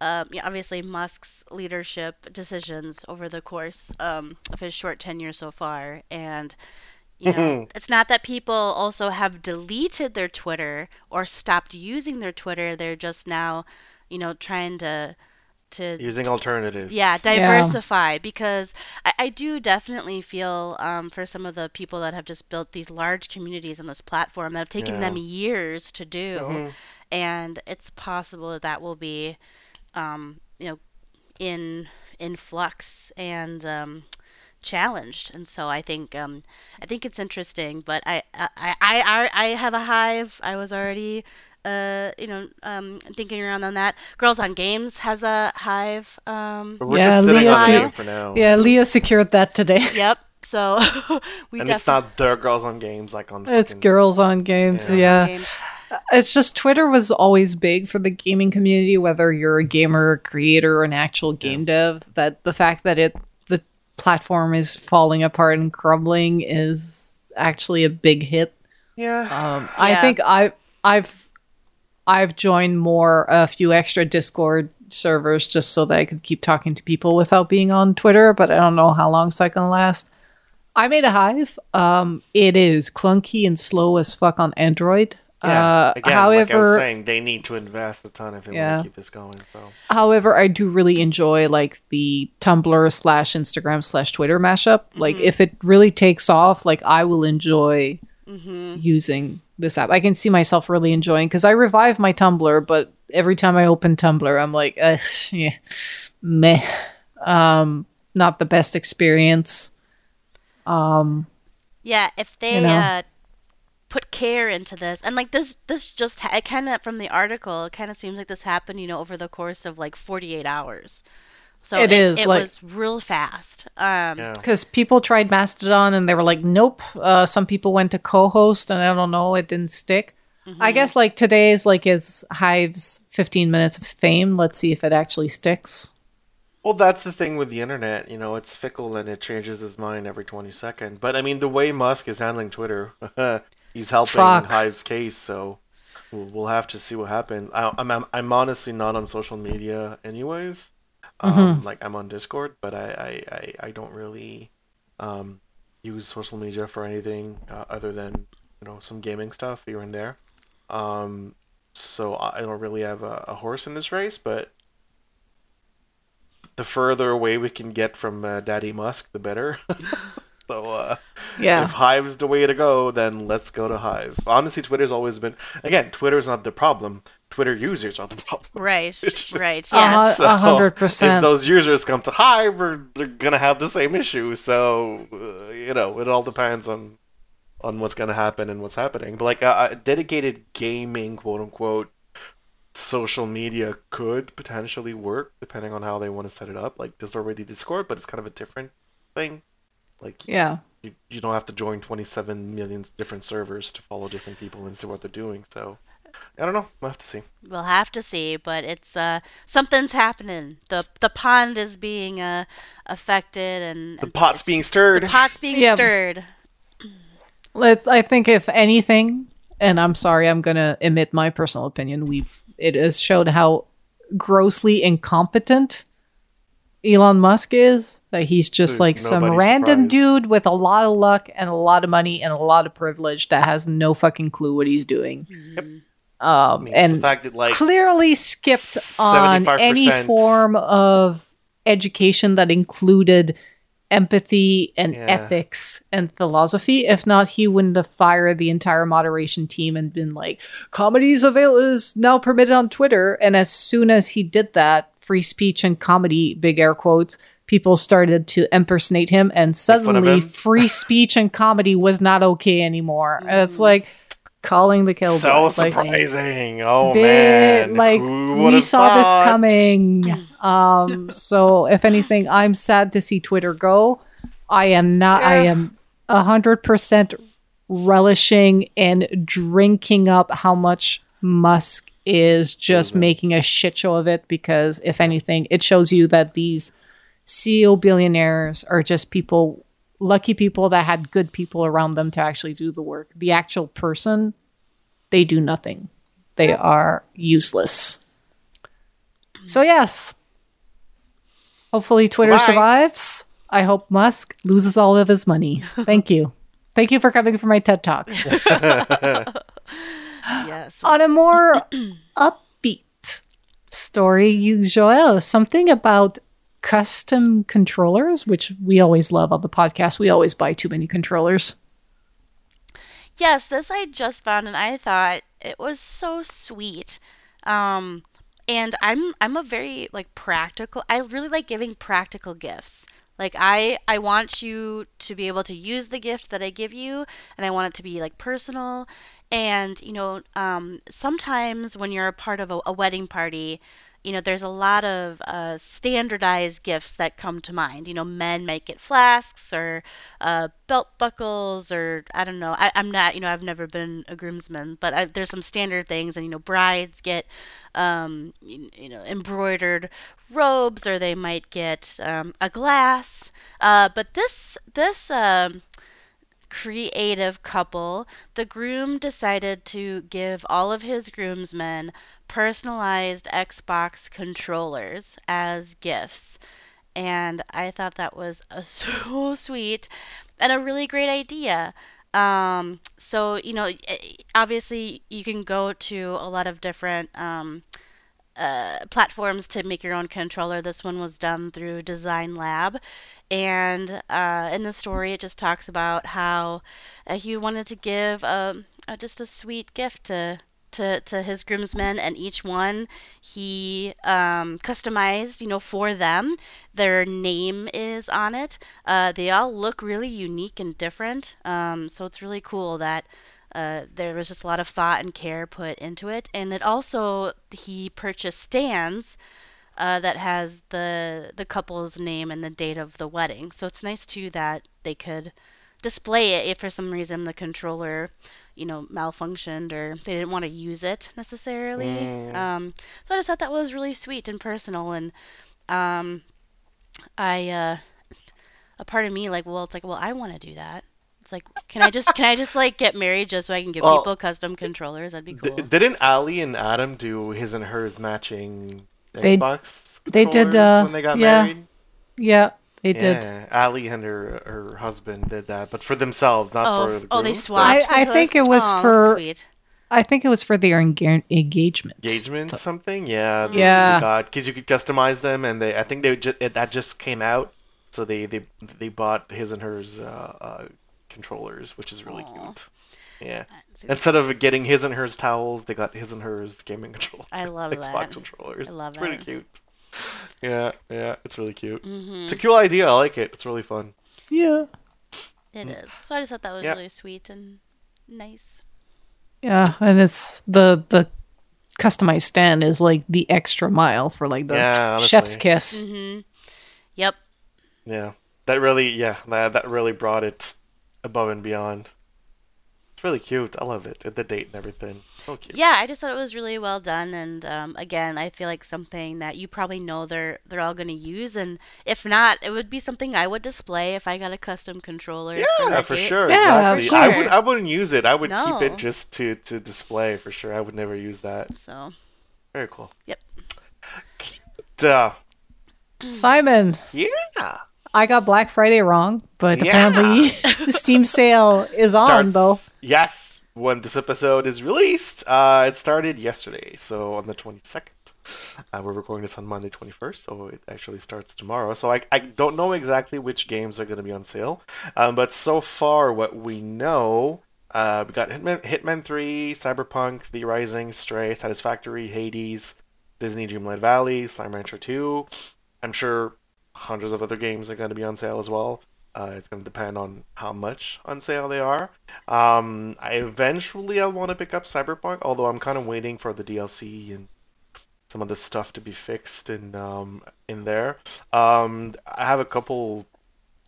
um, yeah, obviously Musk's leadership decisions over the course um, of his short tenure so far, and you know, it's not that people also have deleted their Twitter or stopped using their Twitter. They're just now, you know, trying to to Using alternatives. yeah diversify because I, I do definitely feel um, for some of the people that have just built these large communities on this platform that have taken Yeah. them years to do Mhm. and it's possible that that will be um, you know in in flux and um, challenged and so i think um, i think it's interesting but I, I i i i have a hive i was already uh, you know, um, thinking around on that. Girls on Games has a hive. Um, Yeah, Leah on said- game for now. Yeah, Leah secured that today. yep. So we and it's not the girls on games like on. It's fucking- girls on games. Yeah. Yeah. Games. It's just Twitter was always big for the gaming community, whether you're a gamer, a creator, or an actual game dev. That the fact that it the platform is falling apart and crumbling is actually a big hit. Yeah. Um, I Yeah. think I I've I've joined more a few extra Discord servers just so that I could keep talking to people without being on Twitter, but I don't know how long it's gonna last. I made a hive. Um, it is clunky and slow as fuck on Android. Yeah. Uh, Again, like I was however, saying, they need to invest a ton if they Yeah. want to keep this going. So. However, I do really enjoy like the Tumblr slash Instagram slash Twitter mashup. Like if it really takes off, like I will enjoy using this app. I can see myself really enjoying because I revive my Tumblr, but every time I open Tumblr, I'm like, uh, yeah, meh. Um, not the best experience. Yeah, if they You know? uh, put care into this, and like this, this just ha- it kind of from the article, it kind of seems like this happened, you know, over the course of like 48 hours. So It it, is, It like- was real fast. Um, Yeah. Because people tried Mastodon and they were like, nope. Uh, some people went to Cohost and I don't know, it didn't stick. I guess like today's like is Hive's 15 minutes of fame. Let's see if it actually sticks. Well, that's the thing with the internet. You know, it's fickle and it changes its mind every 20 seconds. But I mean, the way Musk is handling Twitter, he's helping Fuck. Hive's case. So we'll, have to see what happens. I, I'm, I'm I'm honestly not on social media, anyways. Um, Like I'm on Discord, but I I, I, I don't really um, use social media for anything uh, other than you know some gaming stuff here and there. Um, so I I don't really have a, a horse in this race, but the further away we can get from uh, Daddy Musk, the better. so uh, Yeah. if Hive's the way to go, then let's go to Hive. Honestly, Twitter's always been again. Twitter's not the problem. Twitter users are the problem. Right. Just- right. Yeah. a hundred percent. If those users come to Hive, or they're gonna have the same issue. So uh, you know, it all depends on on what's gonna happen and what's happening. But like a, a dedicated gaming, quote unquote, social media could potentially work depending on how they want to set it up. Like there's already Discord, but it's kind of a different thing. Like Yeah. you, you don't have to join 27 million different servers to follow different people and see what they're doing. So I don't know. We'll have to see. We'll have to see, but it's uh something's happening. The the pond is being uh affected, and The and pot's being stirred. The pot's being Yeah. stirred. Let, I think if anything, and I'm sorry, I'm gonna emit my personal opinion. We've it has showed how grossly incompetent Elon Musk is. That he's just Dude, like some random surprised. dude with a lot of luck and a lot of money and a lot of privilege that has no fucking clue what he's doing. I Um, mean, the and fact that like clearly skipped on any 75%. form of education that included empathy and Yeah. ethics and philosophy. If not, he wouldn't have fired the entire moderation team and been like, "Comedy's avail is now permitted on Twitter." And as soon as he did that, free speech and comedy, big air quotes, people started to impersonate him, and suddenly him. free speech and comedy was not okay anymore. And It's like calling the kill. so like, surprising. oh bit- man, like Who we would've saw this coming um so if anything i'm sad to see twitter go i am not i am a hundred percent relishing and drinking up how much musk is just mm-hmm. making a shit show of it because if anything it shows you that these ceo billionaires are just people lucky people that had good people around them to actually do the work the actual person they do nothing they are useless. So yes. Hopefully Twitter Bye. survives. I hope Musk loses all of his money. Thank you. Thank you for coming for my TED Talk. Yes. On a more upbeat story, you Joel, something about custom controllers, which we always love on the podcast. We always buy too many controllers. Yes, this I just found and I thought it was so sweet. Um and I'm I'm a very like practical I really like giving practical gifts. Like I I want you to be able to use the gift that I give you and I want it to be like personal. And you know um sometimes when you're a part of a, a wedding party you know, there's a lot of uh, standardized gifts that come to mind. You know, men might get flasks or uh, belt buckles or I don't know. I, am not, you know, I've never been a groomsman, but I, there's some standard things. And, you know, brides get, um, you, you, know, embroidered robes or they might get um, a glass. Uh, but this, this, um, creative couple, the groom decided to give all of his groomsmen personalized Xbox controllers as gifts. And I thought that was so sweet and a really great idea. Um, so, you know, obviously you can go to a lot of different um, uh, platforms to make your own controller. This one was done through Design Lab. And uh, in the story, it just talks about how uh, he wanted to give a, a, just a sweet gift to to, to his groomsmen, and each one he um, customized, you know, for them. Their name is on it. Uh, they all look really unique and different. Um, so it's really cool that uh, there was just a lot of thought and care put into it. And it also he purchased stands. Uh, that has the the couple's name and the date of the wedding. So it's nice too that they could display it if for some reason the controller, you know, malfunctioned or they didn't want to use it necessarily. Mm. Um, so I just thought that was really sweet and personal, and um, I, uh, a part of me like, well, it's like, well, I want to do that. It's like, can I just can I just like get married just so I can give well, people custom controllers? That'd be cool. Didn't Ali and Adam do his and hers matching Xbox? They, they did. Uh, when they got yeah, married. Yeah, they yeah, did. Ali and her her husband did that, but for themselves, not oh, for the group. Oh, they swapped. I, I think it was oh, for. Sweet. I think it was for their enga- engagement. Engagement, something, yeah. Yeah. Because you could customize them, and they, I think they just it, that just came out, so they they they bought his and hers uh, uh, controllers, which is really Aww. cute. Yeah. Instead of getting his and hers towels, they got his and hers gaming controllers. I love Xbox that. controllers. I love it's pretty cute. Yeah, yeah, it's really cute. Mm-hmm. It's a cool idea. I like it. It's really fun. Yeah. It mm. is. So I just thought that was yeah. really sweet and nice. Yeah, and it's the the customized stand is like the extra mile for like the yeah, chef's kiss. Mm-hmm. Yep. Yeah, that really, yeah, that that really brought it above and beyond. It's really cute. I love it. The date and everything. So cute. Yeah, I just thought it was really well done, and um, again, I feel like something that you probably know they're they're all going to use, and if not, it would be something I would display if I got a custom controller. Yeah, for, for sure. Yeah, exactly. I would I wouldn't use it. I would no. keep it just to to display for sure. I would never use that. So. Very cool. Yep. Duh. Simon. Yeah. I got Black Friday wrong, but yeah. apparently the Steam sale is Starts, on though. Yes, when this episode is released, uh, it started yesterday, so on the 22nd. Uh, we're recording this on Monday 21st, so it actually starts tomorrow. So I, I don't know exactly which games are going to be on sale, um, but so far what we know, uh, we got Hitman, Hitman 3, Cyberpunk, The Rising, Stray, Satisfactory, Hades, Disney Dreamlight Valley, Slime Rancher 2. I'm sure hundreds of other games are going to be on sale as well. Uh, it's going to depend on how much on sale they are. Um, I eventually I want to pick up Cyberpunk, although I'm kind of waiting for the DLC and some of the stuff to be fixed in um, in there. Um, I have a couple.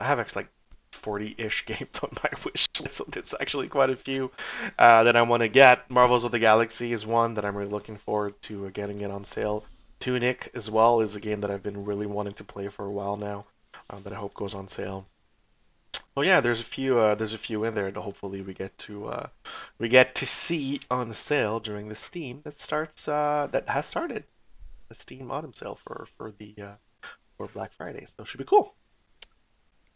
I have actually like 40-ish games on my wish list, so there's actually quite a few uh, that I want to get. Marvels of the Galaxy is one that I'm really looking forward to uh, getting it on sale. Tunic as well is a game that I've been really wanting to play for a while now, um, that I hope goes on sale. Well, yeah, there's a few uh, there's a few in there that hopefully we get to uh, we get to see on sale during the Steam that starts uh, that has started the Steam Autumn sale for for the uh, for Black Friday, so it should be cool.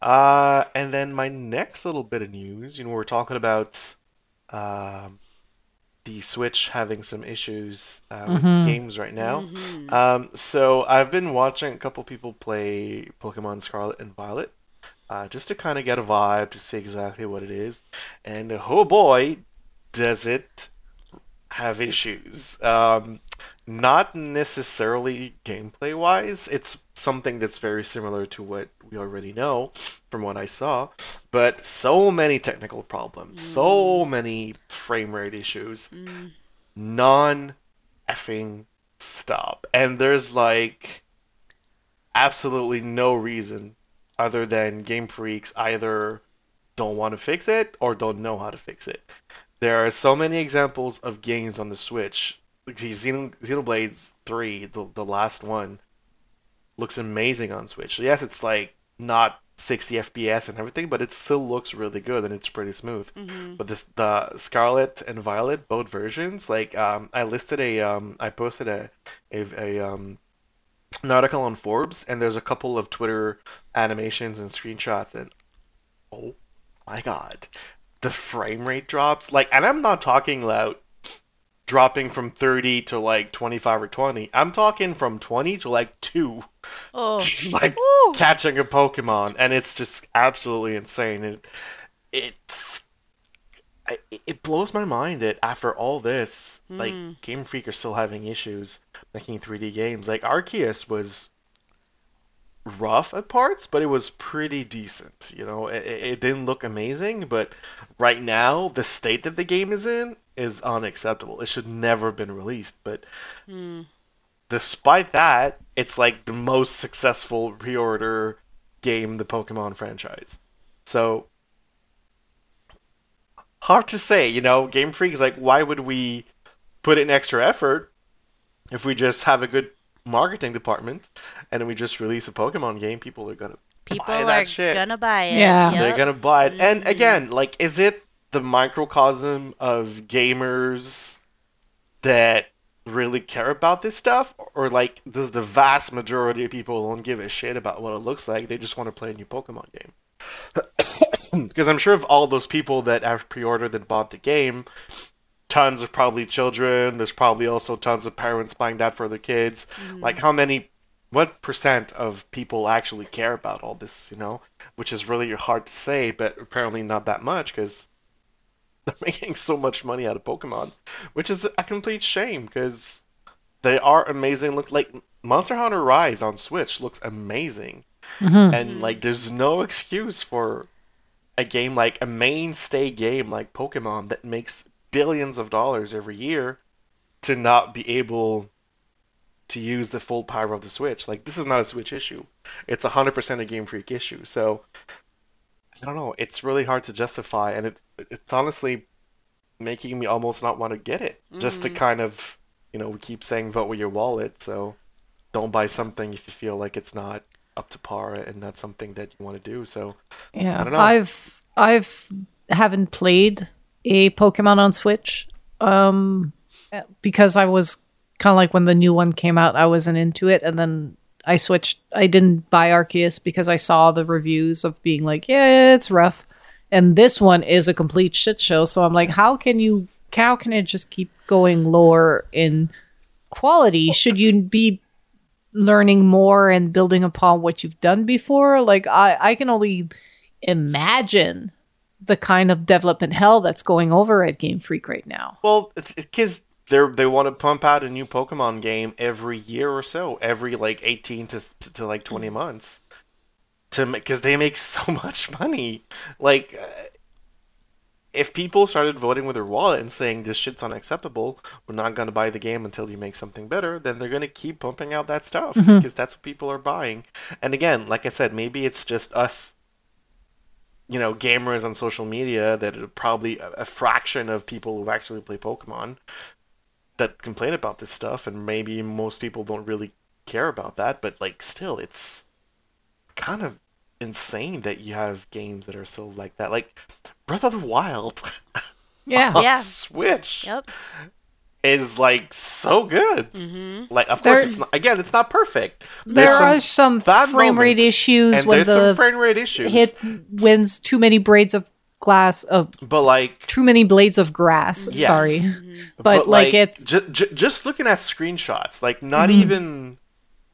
Uh, and then my next little bit of news, you know, we're talking about um, the Switch having some issues uh, Mhm. with games right now. Mhm. Um, so I've been watching a couple people play Pokemon Scarlet and Violet, uh, just to kind of get a vibe to see exactly what it is. And oh boy, does it have issues. Um, not necessarily gameplay wise. It's something that's very similar to what we already know from what I saw, but so many technical problems, so many frame rate issues Mm. non effing stop. And there's like absolutely no reason other than Game Freaks either don't want to fix it or don't know how to fix it. There are so many examples of games on the Switch. See, Xeno, Xenoblade 3, the, the last one, looks amazing on Switch. Yes, it's like not 60 FPS and everything, but it still looks really good and it's pretty smooth. Mhm. But this the Scarlet and Violet both versions, like um, I listed a um, I posted a a, a um, an article on Forbes, and there's a couple of Twitter animations and screenshots, and oh my god, the frame rate drops like, and I'm not talking about dropping from 30 to like 25 or 20. I'm talking from 20 to like two Oh. just like catching a Pokemon, and it's just absolutely insane. It, it's it blows my mind that after all this, like Mm. Game Freak are still having issues making 3D games. Like Arceus was rough at parts, but it was pretty decent. You know, it, it didn't look amazing, but right now the state that the game is in is unacceptable. It should never have been released, but Mm. despite that, it's like the most successful pre-order game the Pokemon franchise. So hard to say, you know, Game Freak is like, why would we put in extra effort if we just have a good marketing department and then we just release a Pokemon game? People are gonna People buy that are shit. gonna buy it. Yeah. Yep. They're gonna buy it. And Mhm. again, like, is it the microcosm of gamers that really care about this stuff, or like, does the vast majority of people don't give a shit about what it looks like? They just want to play a new Pokemon game. Because I'm sure of all those people that have pre-ordered and bought the game, tons of probably children. There's probably also tons of parents buying that for their kids. Mhm. Like, how many? What percent of people actually care about all this? You know, which is really hard to say, but apparently not that much because they're making so much money out of Pokemon, which is a complete shame because they are amazing. Look like Monster Hunter Rise on Switch looks amazing, Mhm. and like there's no excuse for a game like a mainstay game like Pokemon that makes billions of dollars every year to not be able to use the full power of the Switch. Like this is not a Switch issue. It's 100% a Game Freak issue. So I don't know, it's really hard to justify and it it's honestly making me almost not want to get it. Just to Mhm. kind of, you know, we keep saying vote with your wallet, so don't buy something if you feel like it's not up to par and not something that you want to do. So Yeah, I don't know. I've I've haven't played a Pokemon on Switch um because I was kind of like when the new one came out, I wasn't into it, and then I switched. I didn't buy Arceus because I saw the reviews of being like, yeah, it's rough, and this one is a complete shit show. So I'm like, how can you? How can it just keep going lower in quality? Should you be learning more and building upon what you've done before? Like I, I can only imagine the kind of development hell that's going over at Game Freak right now. Well, because they they want to pump out a new Pokemon game every year or so, every like 18 to to, to like 20 months, to because they make so much money. Like, uh, if people started voting with their wallet and saying this shit's unacceptable, we're not gonna buy the game until you make something better, then they're gonna keep pumping out that stuff Mhm. because that's what people are buying. And again, like I said, maybe it's just us you know, gamers on social media that are probably a, a fraction of people who actually play Pokemon that complain about this stuff, and maybe most people don't really care about that, but like still, it's kind of insane that you have games that are still like that. Like Breath of the Wild Yeah. on Yeah. Switch Yep. Is like so good. Mm-hmm. Like, of course, it's not, again, it's not perfect. There There's some are some bad frame rate issues when there's some the frame rate issues. hit wins too many braids of glass of But like, too many blades of grass. Yes. Sorry. Mhm. But, like, it's- ju- ju- just looking at screenshots, like not Mhm. even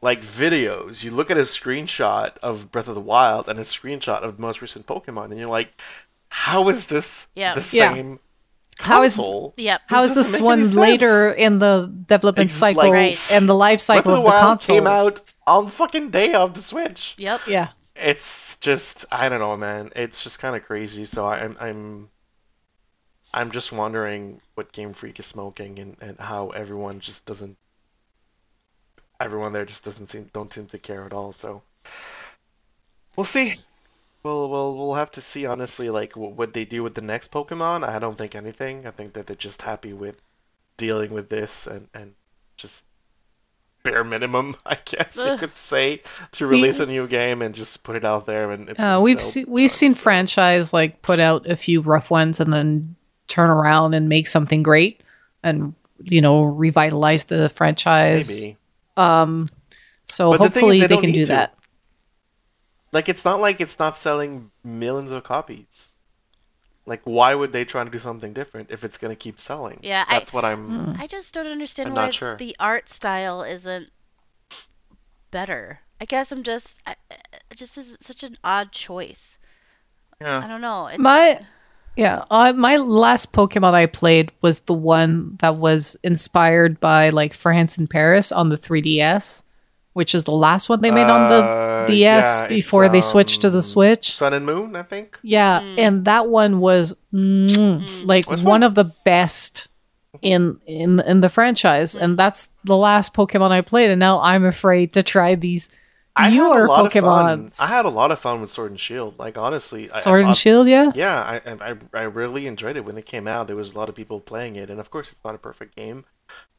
like videos. You look at a screenshot of Breath of the Wild and a screenshot of the most recent Pokemon, and you're like, how is this Yeah. the Yeah. Same How is- console? Yep. How is this one later in the development Ex- cycle like- Right. and the life cycle of of the the console? came out on the fucking day of the Switch. Yep. Yeah. It's just I don't know, man. It's just kind of crazy. So I'm I'm I'm just wondering what Game Freak is smoking and, and how everyone just doesn't everyone there just doesn't seem don't seem to care at all. So we'll see. We'll we'll we'll have to see honestly like what they do with the next Pokemon. I don't think anything. I think that they're just happy with dealing with this and and just bare minimum, I guess you could say, to release a new game and just put it out there and it's Uh, we've sell seen we've seen so- franchise like put out a few rough ones and then turn around and make something great and you know revitalize the franchise. maybe. Um, so But the is, hopefully they they, can do to. that. Like it's not like it's not selling millions of copies. Like why would they try to do something different if it's gonna keep selling? Yeah, I- That's what I'm Hmm. I just don't understand I'm why not sure. the art style isn't better. I guess I'm just, I, it just is such an odd choice. Yeah. I don't know. It, My yeah, uh, my last Pokemon I played was the one that was inspired by like France and Paris on the 3DS, which is the last one they made on the Uh, DS yeah, it's, before they switched to the um, Switch. Sun and Moon, I think. Yeah, Mm. and that one was mm, Mm. like Which one one? of the best in in in the franchise, and that's the last Pokemon I played. And now I'm afraid to try these I had newer a lot of fun. I had a lot of fun with Sword and Shield. Like honestly, I- Sword I, and Shield. Yeah, Yeah, I, I I really enjoyed it when it came out. There was a lot of people playing it, and of course, it's not a perfect game.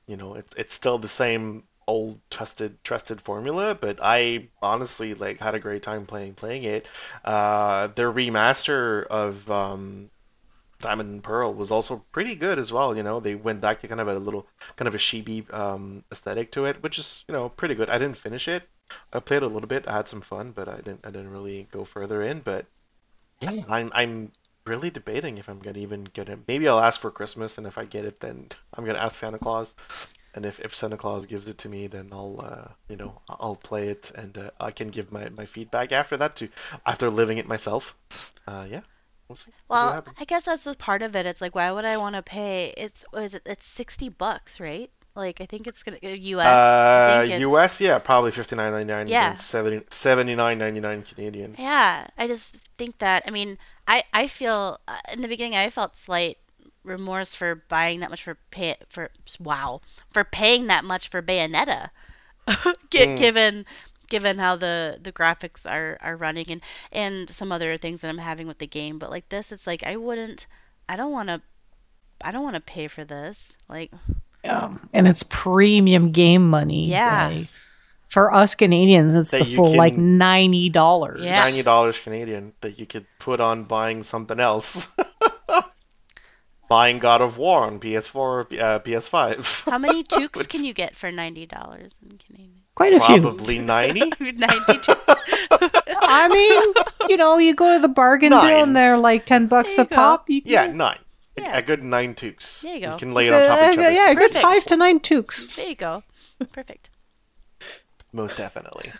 You know, it's it's still the same old trusted trusted formula. But I honestly like had a great time playing playing it. Uh, their remaster of um, Diamond and Pearl was also pretty good as well. You know, they went back to kind of a little kind of a chibi um, aesthetic to it, which is you know pretty good. I didn't finish it. I played a little bit. I had some fun, but I didn't I didn't really go further in. But yeah, I'm I'm really debating if I'm gonna even get it. Maybe I'll ask for Christmas, and if I get it, then I'm gonna ask Santa Claus. And if, if Santa Claus gives it to me, then I'll uh, you know I'll play it, and uh, I can give my, my feedback after that too, after living it myself. Uh, yeah, we'll see. We'll see what well. I guess that's just part of it. It's like, why would I want to pay? It's, is it? It's 60 bucks, right? Like, I think it's gonna, US. I Uh, think it's- US, yeah, probably fifty nine ninety nine. Yeah. 70, 79.99 Canadian. Yeah, I just think that. I mean, I I feel uh, in the beginning I felt slight remorse for buying that much for pay for wow for paying that much for Bayonetta, Gi- Mm. given given how the the graphics are are running and and some other things that I'm having with the game. But like this, it's like I wouldn't. I don't want to. I don't want to pay for this. Like, um, and it's premium game money. Yeah. Like, for us Canadians, it's the you full like ninety dollars. Yeah. Ninety dollars Canadian that you could put on buying something else. buying God of War on PS4, uh, PS5. how many toques Which- can you get for ninety dollars in Canadian? Quite a few. Probably ninety. Ninety toques. I mean, you know, you go to the bargain bill and they're like ten bucks a go. pop. You can Yeah, nine. A- Yeah. A good nine toques. There you go. You can lay it on top of each Uh, other. yeah, a good five to nine toques. There you go. Perfect. Most definitely.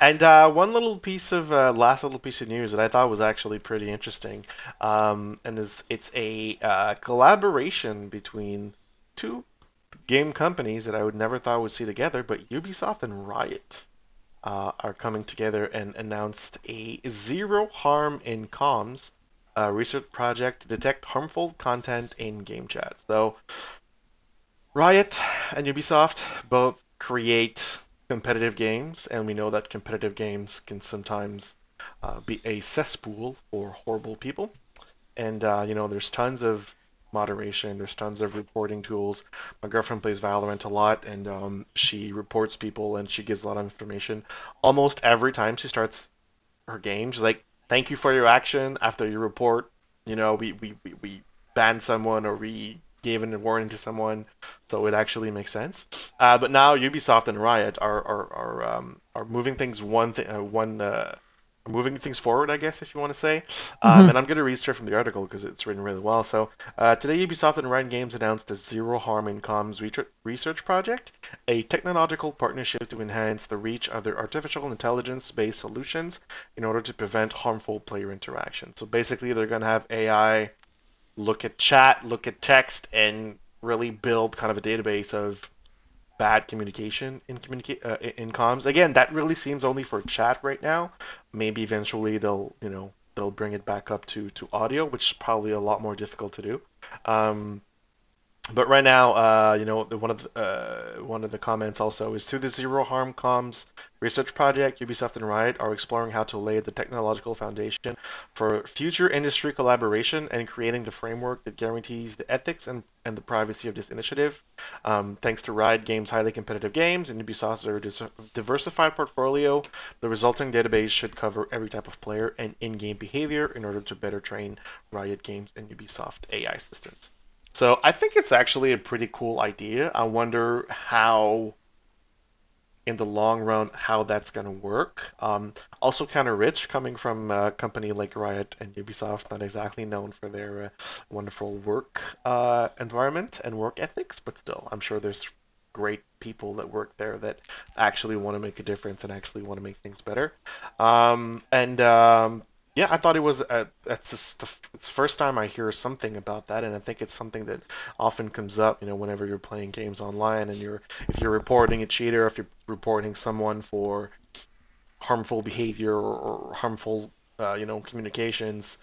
and uh, one little piece of uh, last little piece of news that I thought was actually pretty interesting, um, and is it's a uh, collaboration between two game companies that I would never thought would see together, but Ubisoft and Riot uh, are coming together and announced a zero harm in comms uh, research project to detect harmful content in game chat. So Riot and Ubisoft both create competitive games, and we know that competitive games can sometimes uh, be a cesspool for horrible people. And uh, you know, there's tons of moderation. There's tons of reporting tools. My girlfriend plays Valorant a lot, and um, she reports people and she gives a lot of information. Almost every time she starts her game, she's like, "Thank you for your action after your report. You know, we we, we, we banned someone or we gave a warning to someone, so it actually makes sense." Uh, but now Ubisoft and Riot are are are, um, are moving things one thing uh, one uh, moving things forward, I guess, if you want to say. Um, and I'm going to read straight from the article because it's written really well. So uh, today, Ubisoft and Riot Games announced the Zero Harm in Comms research project, a technological partnership to enhance the reach of their artificial intelligence-based solutions in order to prevent harmful player interaction. So basically, they're going to have AI look at chat, look at text, and really build kind of a database of bad communication in uh, in comms. Again, that really seems only for chat right now. Maybe eventually they'll you know they'll bring it back up to to audio, which is probably a lot more difficult to do. Um, but right now, uh, you know, one of the, uh, one of the comments also is through the Zero Harm Comms research project, Ubisoft and Riot are exploring how to lay the technological foundation for future industry collaboration and creating the framework that guarantees the ethics and, and the privacy of this initiative. Um, thanks to Riot Games' highly competitive games and Ubisoft's diversified portfolio, the resulting database should cover every type of player and in-game behavior in order to better train Riot Games and Ubisoft AI systems. So I think it's actually a pretty cool idea. I wonder how, in the long run, how that's going to work. Um, also, kind of rich coming from a company like Riot and Ubisoft, not exactly known for their uh, wonderful work uh, environment and work ethics, but still, I'm sure there's great people that work there that actually want to make a difference and actually want to make things better. Um, and um, yeah, I thought it was. Uh, that's just the, it's first time I hear something about that, and I think it's something that often comes up. You know, whenever you're playing games online, and you're if you're reporting a cheater, if you're reporting someone for harmful behavior or, or harmful, uh, you know, communications,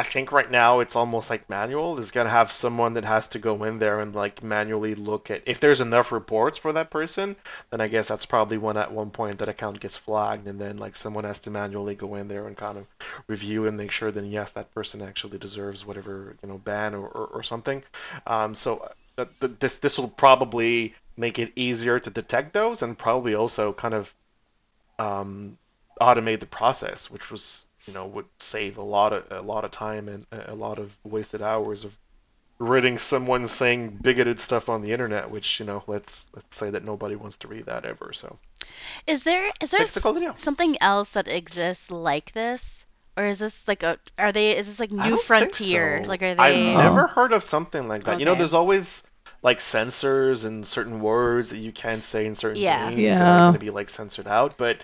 I think right now it's almost like manual. There's gonna have someone that has to go in there and like manually look at if there's enough reports for that person, then I guess that's probably when at one point that account gets flagged and then like someone has to manually go in there and kind of review and make sure that yes that person actually deserves whatever you know ban or, or, or something. Um, so uh, this this will probably make it easier to detect those and probably also kind of um, automate the process, which was you know would save a lot of a lot of time and a lot of wasted hours of reading someone saying bigoted stuff on the internet which you know let's let's say that nobody wants to read that ever so is there is there something else that exists like this or is this like a are they is this like new frontier so. like are they i've never heard of something like that okay. you know there's always like censors and certain words that you can't say in certain yeah. games yeah. that are going to be like censored out but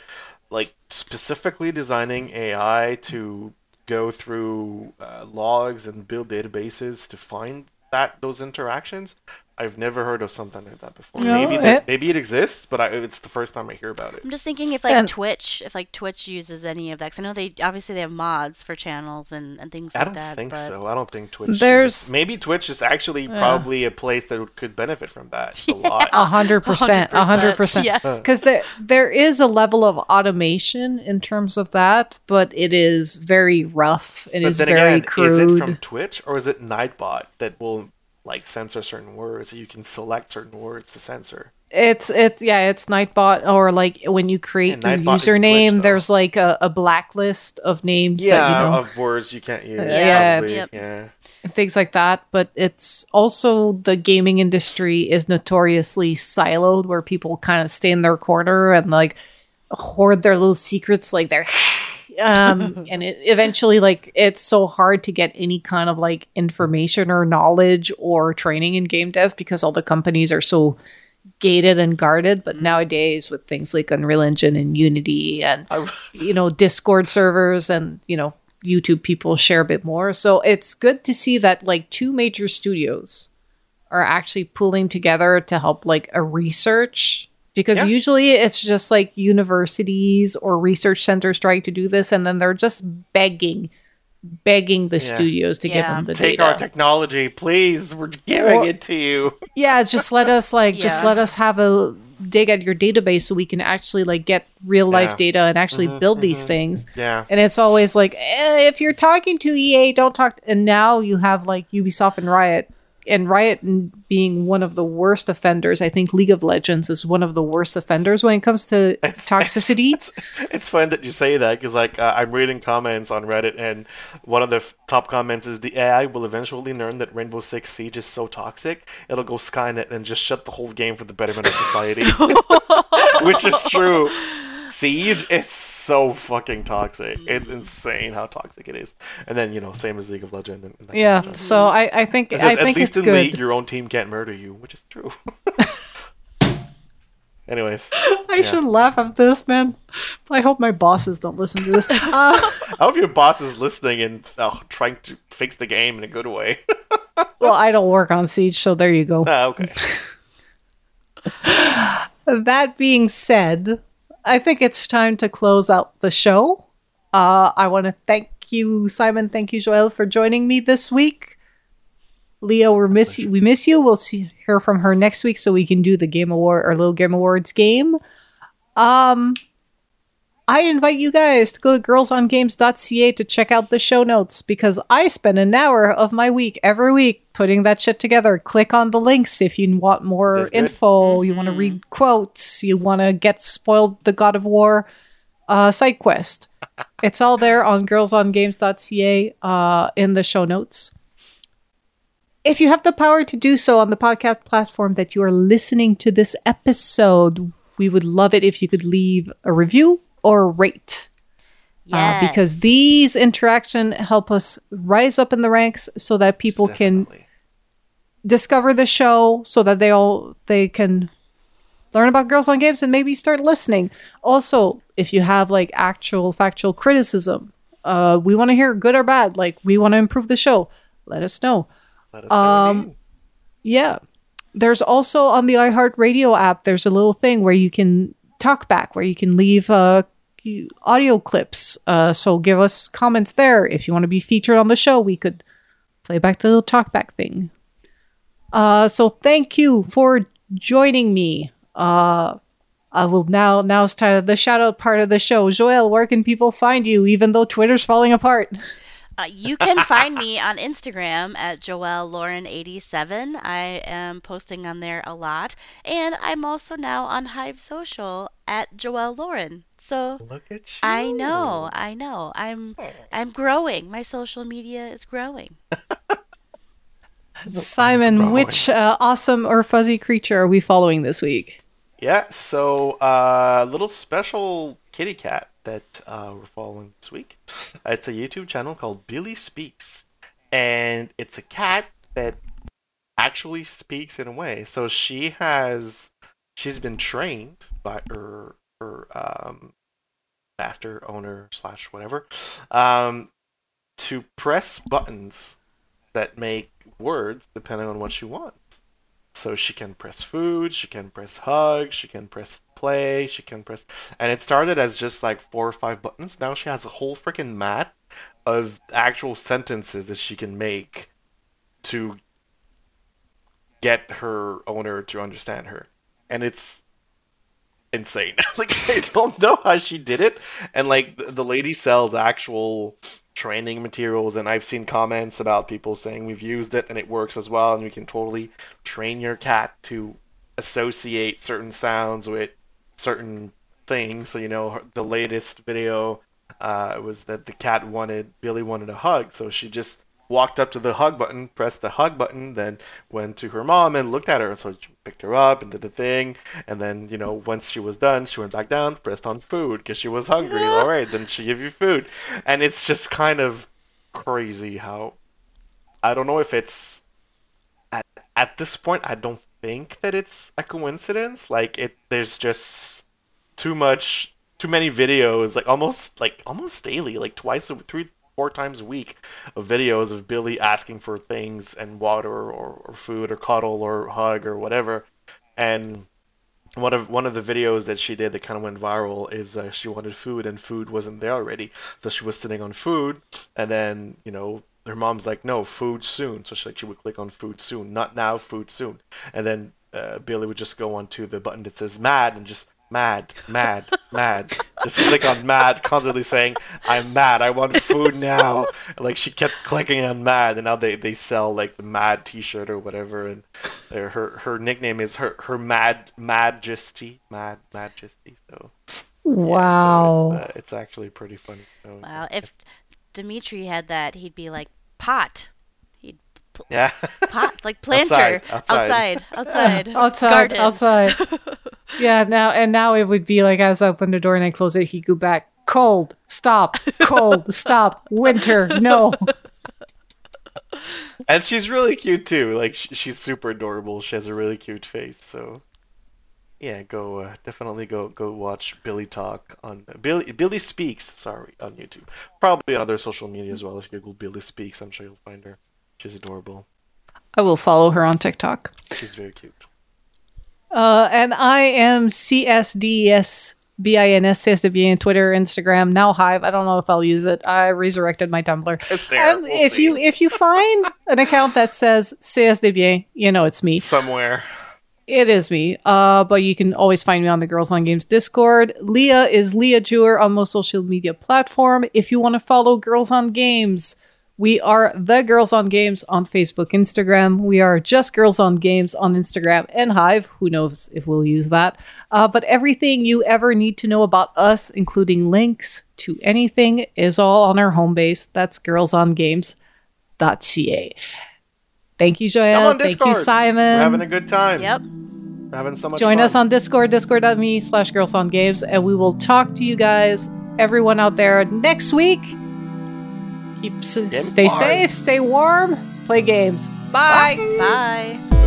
like specifically designing AI to go through uh, logs and build databases to find that those interactions. I've never heard of something like that before. No, maybe eh. it, maybe it exists, but I, it's the first time I hear about it. I'm just thinking if like and, Twitch, if like Twitch uses any of that, cause I know they obviously they have mods for channels and, and things I like that. I don't think but... so. I don't think Twitch. There's uses, maybe Twitch is actually yeah. probably a place that could benefit from that a lot. A hundred percent, a hundred percent. Because there there is a level of automation in terms of that, but it is very rough. It but is very again, crude. Is it from Twitch or is it Nightbot that will like censor certain words. You can select certain words to censor. It's it's yeah, it's Nightbot or like when you create your username, Twitch, there's like a, a, blacklist of names. Yeah, that, you know, of words you can't use. yeah, yep. yeah. Things like that, but it's also the gaming industry is notoriously siloed, where people kind of stay in their corner and like hoard their little secrets, like they're um, and it eventually like it's so hard to get any kind of like information or knowledge or training in game dev because all the companies are so gated and guarded but mm-hmm. nowadays with things like unreal engine and unity and you know discord servers and you know youtube people share a bit more so it's good to see that like two major studios are actually pulling together to help like a research because yeah. usually it's just like universities or research centers trying to do this and then they're just begging begging the yeah. studios to yeah. give them the data. take data. our technology please we're giving or, it to you yeah just let us like just let us have a dig at your database so we can actually like get real life data and actually mm-hmm, build mm-hmm. these things yeah and it's always like eh, if you're talking to ea don't talk and now you have like ubisoft and riot and Riot being one of the worst offenders, I think League of Legends is one of the worst offenders when it comes to it's, toxicity. It's, it's, it's fun that you say that because like uh, I'm reading comments on Reddit and one of the f- top comments is the AI will eventually learn that Rainbow Six Siege is so toxic it'll go Skynet and just shut the whole game for the betterment of society, which is true. Siege is so fucking toxic. It's insane how toxic it is. And then you know, same as League of Legends. And, and that kind of Yeah. So I, I think I think at least it's in good. League, your own team can't murder you, which is true. Anyways, I should laugh at this, man. I hope my bosses don't listen to this. Uh, I hope your boss is listening and uh, trying to fix the game in a good way. well, I don't work on Siege, so there you go. ah, okay. That being said, I think it's time to close out the show. Uh, I want to thank you, Simon. Thank you, Joel, for joining me this week. Leo, we miss you. We miss you. We'll see hear from her next week, so we can do the Game Award or Little Game Awards game. Um, I invite you guys to go to girlsongames.ca to check out the show notes because I spend an hour of my week every week putting that shit together. Click on the links if you want more That's good. info, you want to read quotes, you want to get spoiled the God of War uh, side quest. it's all there on girlsongames.ca uh, in the show notes. If you have the power to do so on the podcast platform that you are listening to this episode, we would love it if you could leave a review or rate. Uh, because these interaction help us rise up in the ranks so that people can discover the show so that they all they can learn about girls on games and maybe start listening. Also if you have like actual factual criticism uh we want to hear good or bad like we want to improve the show let us know. Let us know um, you yeah. There's also on the iheartradio app there's a little thing where you can talk back where you can leave uh you- audio clips uh so give us comments there if you want to be featured on the show we could play back the little talk back thing uh so thank you for joining me uh I will now now time the shout out part of the show. Joelle, where can people find you even though Twitter's falling apart? Uh, you can find me on Instagram at Joelle Lauren87. I am posting on there a lot, and I'm also now on Hive Social at Joelle Lauren. So Look at you. I know, I know, I'm I'm growing. My social media is growing. Simon, growing. which uh, awesome or fuzzy creature are we following this week? Yeah, so a uh, little special kitty cat that uh, we're following this week. It's a YouTube channel called Billi Speaks, and it's a cat that actually speaks in a way. So she has, she's been trained by her her um, master, owner slash whatever, um, to press buttons that make words depending on what she wants. So she can press food, she can press hug, she can press play, she can press. And it started as just like four or five buttons. Now she has a whole freaking mat of actual sentences that she can make to get her owner to understand her. And it's insane. like I don't know how she did it. And like the, the lady sells actual training materials and I've seen comments about people saying we've used it and it works as well and we can totally train your cat to associate certain sounds with certain things. So you know the latest video uh, was that the cat wanted Billi wanted a hug, so she just walked up to the hug button, pressed the hug button, then went to her mom and looked at her. So she picked her up and did the thing, and then you know once she was done, she went back down, pressed on food because she was hungry. All right, then she give you food, and it's just kind of crazy how I don't know if it's at at this point I don't think that it's a coincidence. Like it, there's just too much, too many videos, like almost like almost daily, like twice, a three, four times a week, of videos of Billi asking for things and water or, or food or cuddle or hug or whatever, and one of one of the videos that she did that kind of went viral is uh, she wanted food and food wasn't there already, so she was sitting on food, and then you know her mom's like, no, food soon, so she like she would click on food soon, not now, food soon, and then uh, Billi would just go onto the button that says mad and just mad, mad, mad, just click on mad, constantly saying I'm mad, I want food now, like she kept clicking on mad, and now they they sell like the mad T-shirt or whatever, and her her nickname is her her mad majesty mad majesty so. Yeah, so Wow. it's, uh, it's actually pretty funny. So, Wow, if Dimitri had that, he'd be like pot. He'd pl- yeah pot like planter Outside, outside. outside, outside, outside, garden. outside. yeah, now and now it would be like as I open the door and I close it, he go back Cold. Stop. Cold. Stop. Winter. No. And she's really cute too. Like sh- she's super adorable. She has a really cute face. So yeah, go uh, definitely go go watch Billi talk on Billi Billi speaks. Sorry on YouTube. Probably on other social media as well. If you Google Billi speaks, I'm sure you'll find her. She's adorable. I will follow her on TikTok. She's very cute. Uh, and I am CSDS B-I-N-S, CSDBN, Twitter, Instagram, now Hive. I don't know if I'll use it. I resurrected my Tumblr. It's there. Um, We'll if see. you if you find an account that says CSDBN, you know it's me. somewhere. It is me. Uh, but you can always find me on the Girls on Games Discord. Leah is Leah Jewer on most social media platform. If you want to follow Girls on Games, we are the Girls on Games on Facebook, Instagram. We are just Girls on Games on Instagram and Hive. Who knows if we'll use that? Uh, but everything you ever need to know about us, including links to anything, is all on our home base. That's girlsongames.ca. Thank you, Come Joelle. on Thank you, Simon. We're having a good time. Yep. We're having so much fun. Join fun. us on Discord, discord.me slash girls on games, and we will talk to you guys, everyone out there, next week. Keep s- stay bye. safe, stay warm, play games. Bye. Bye.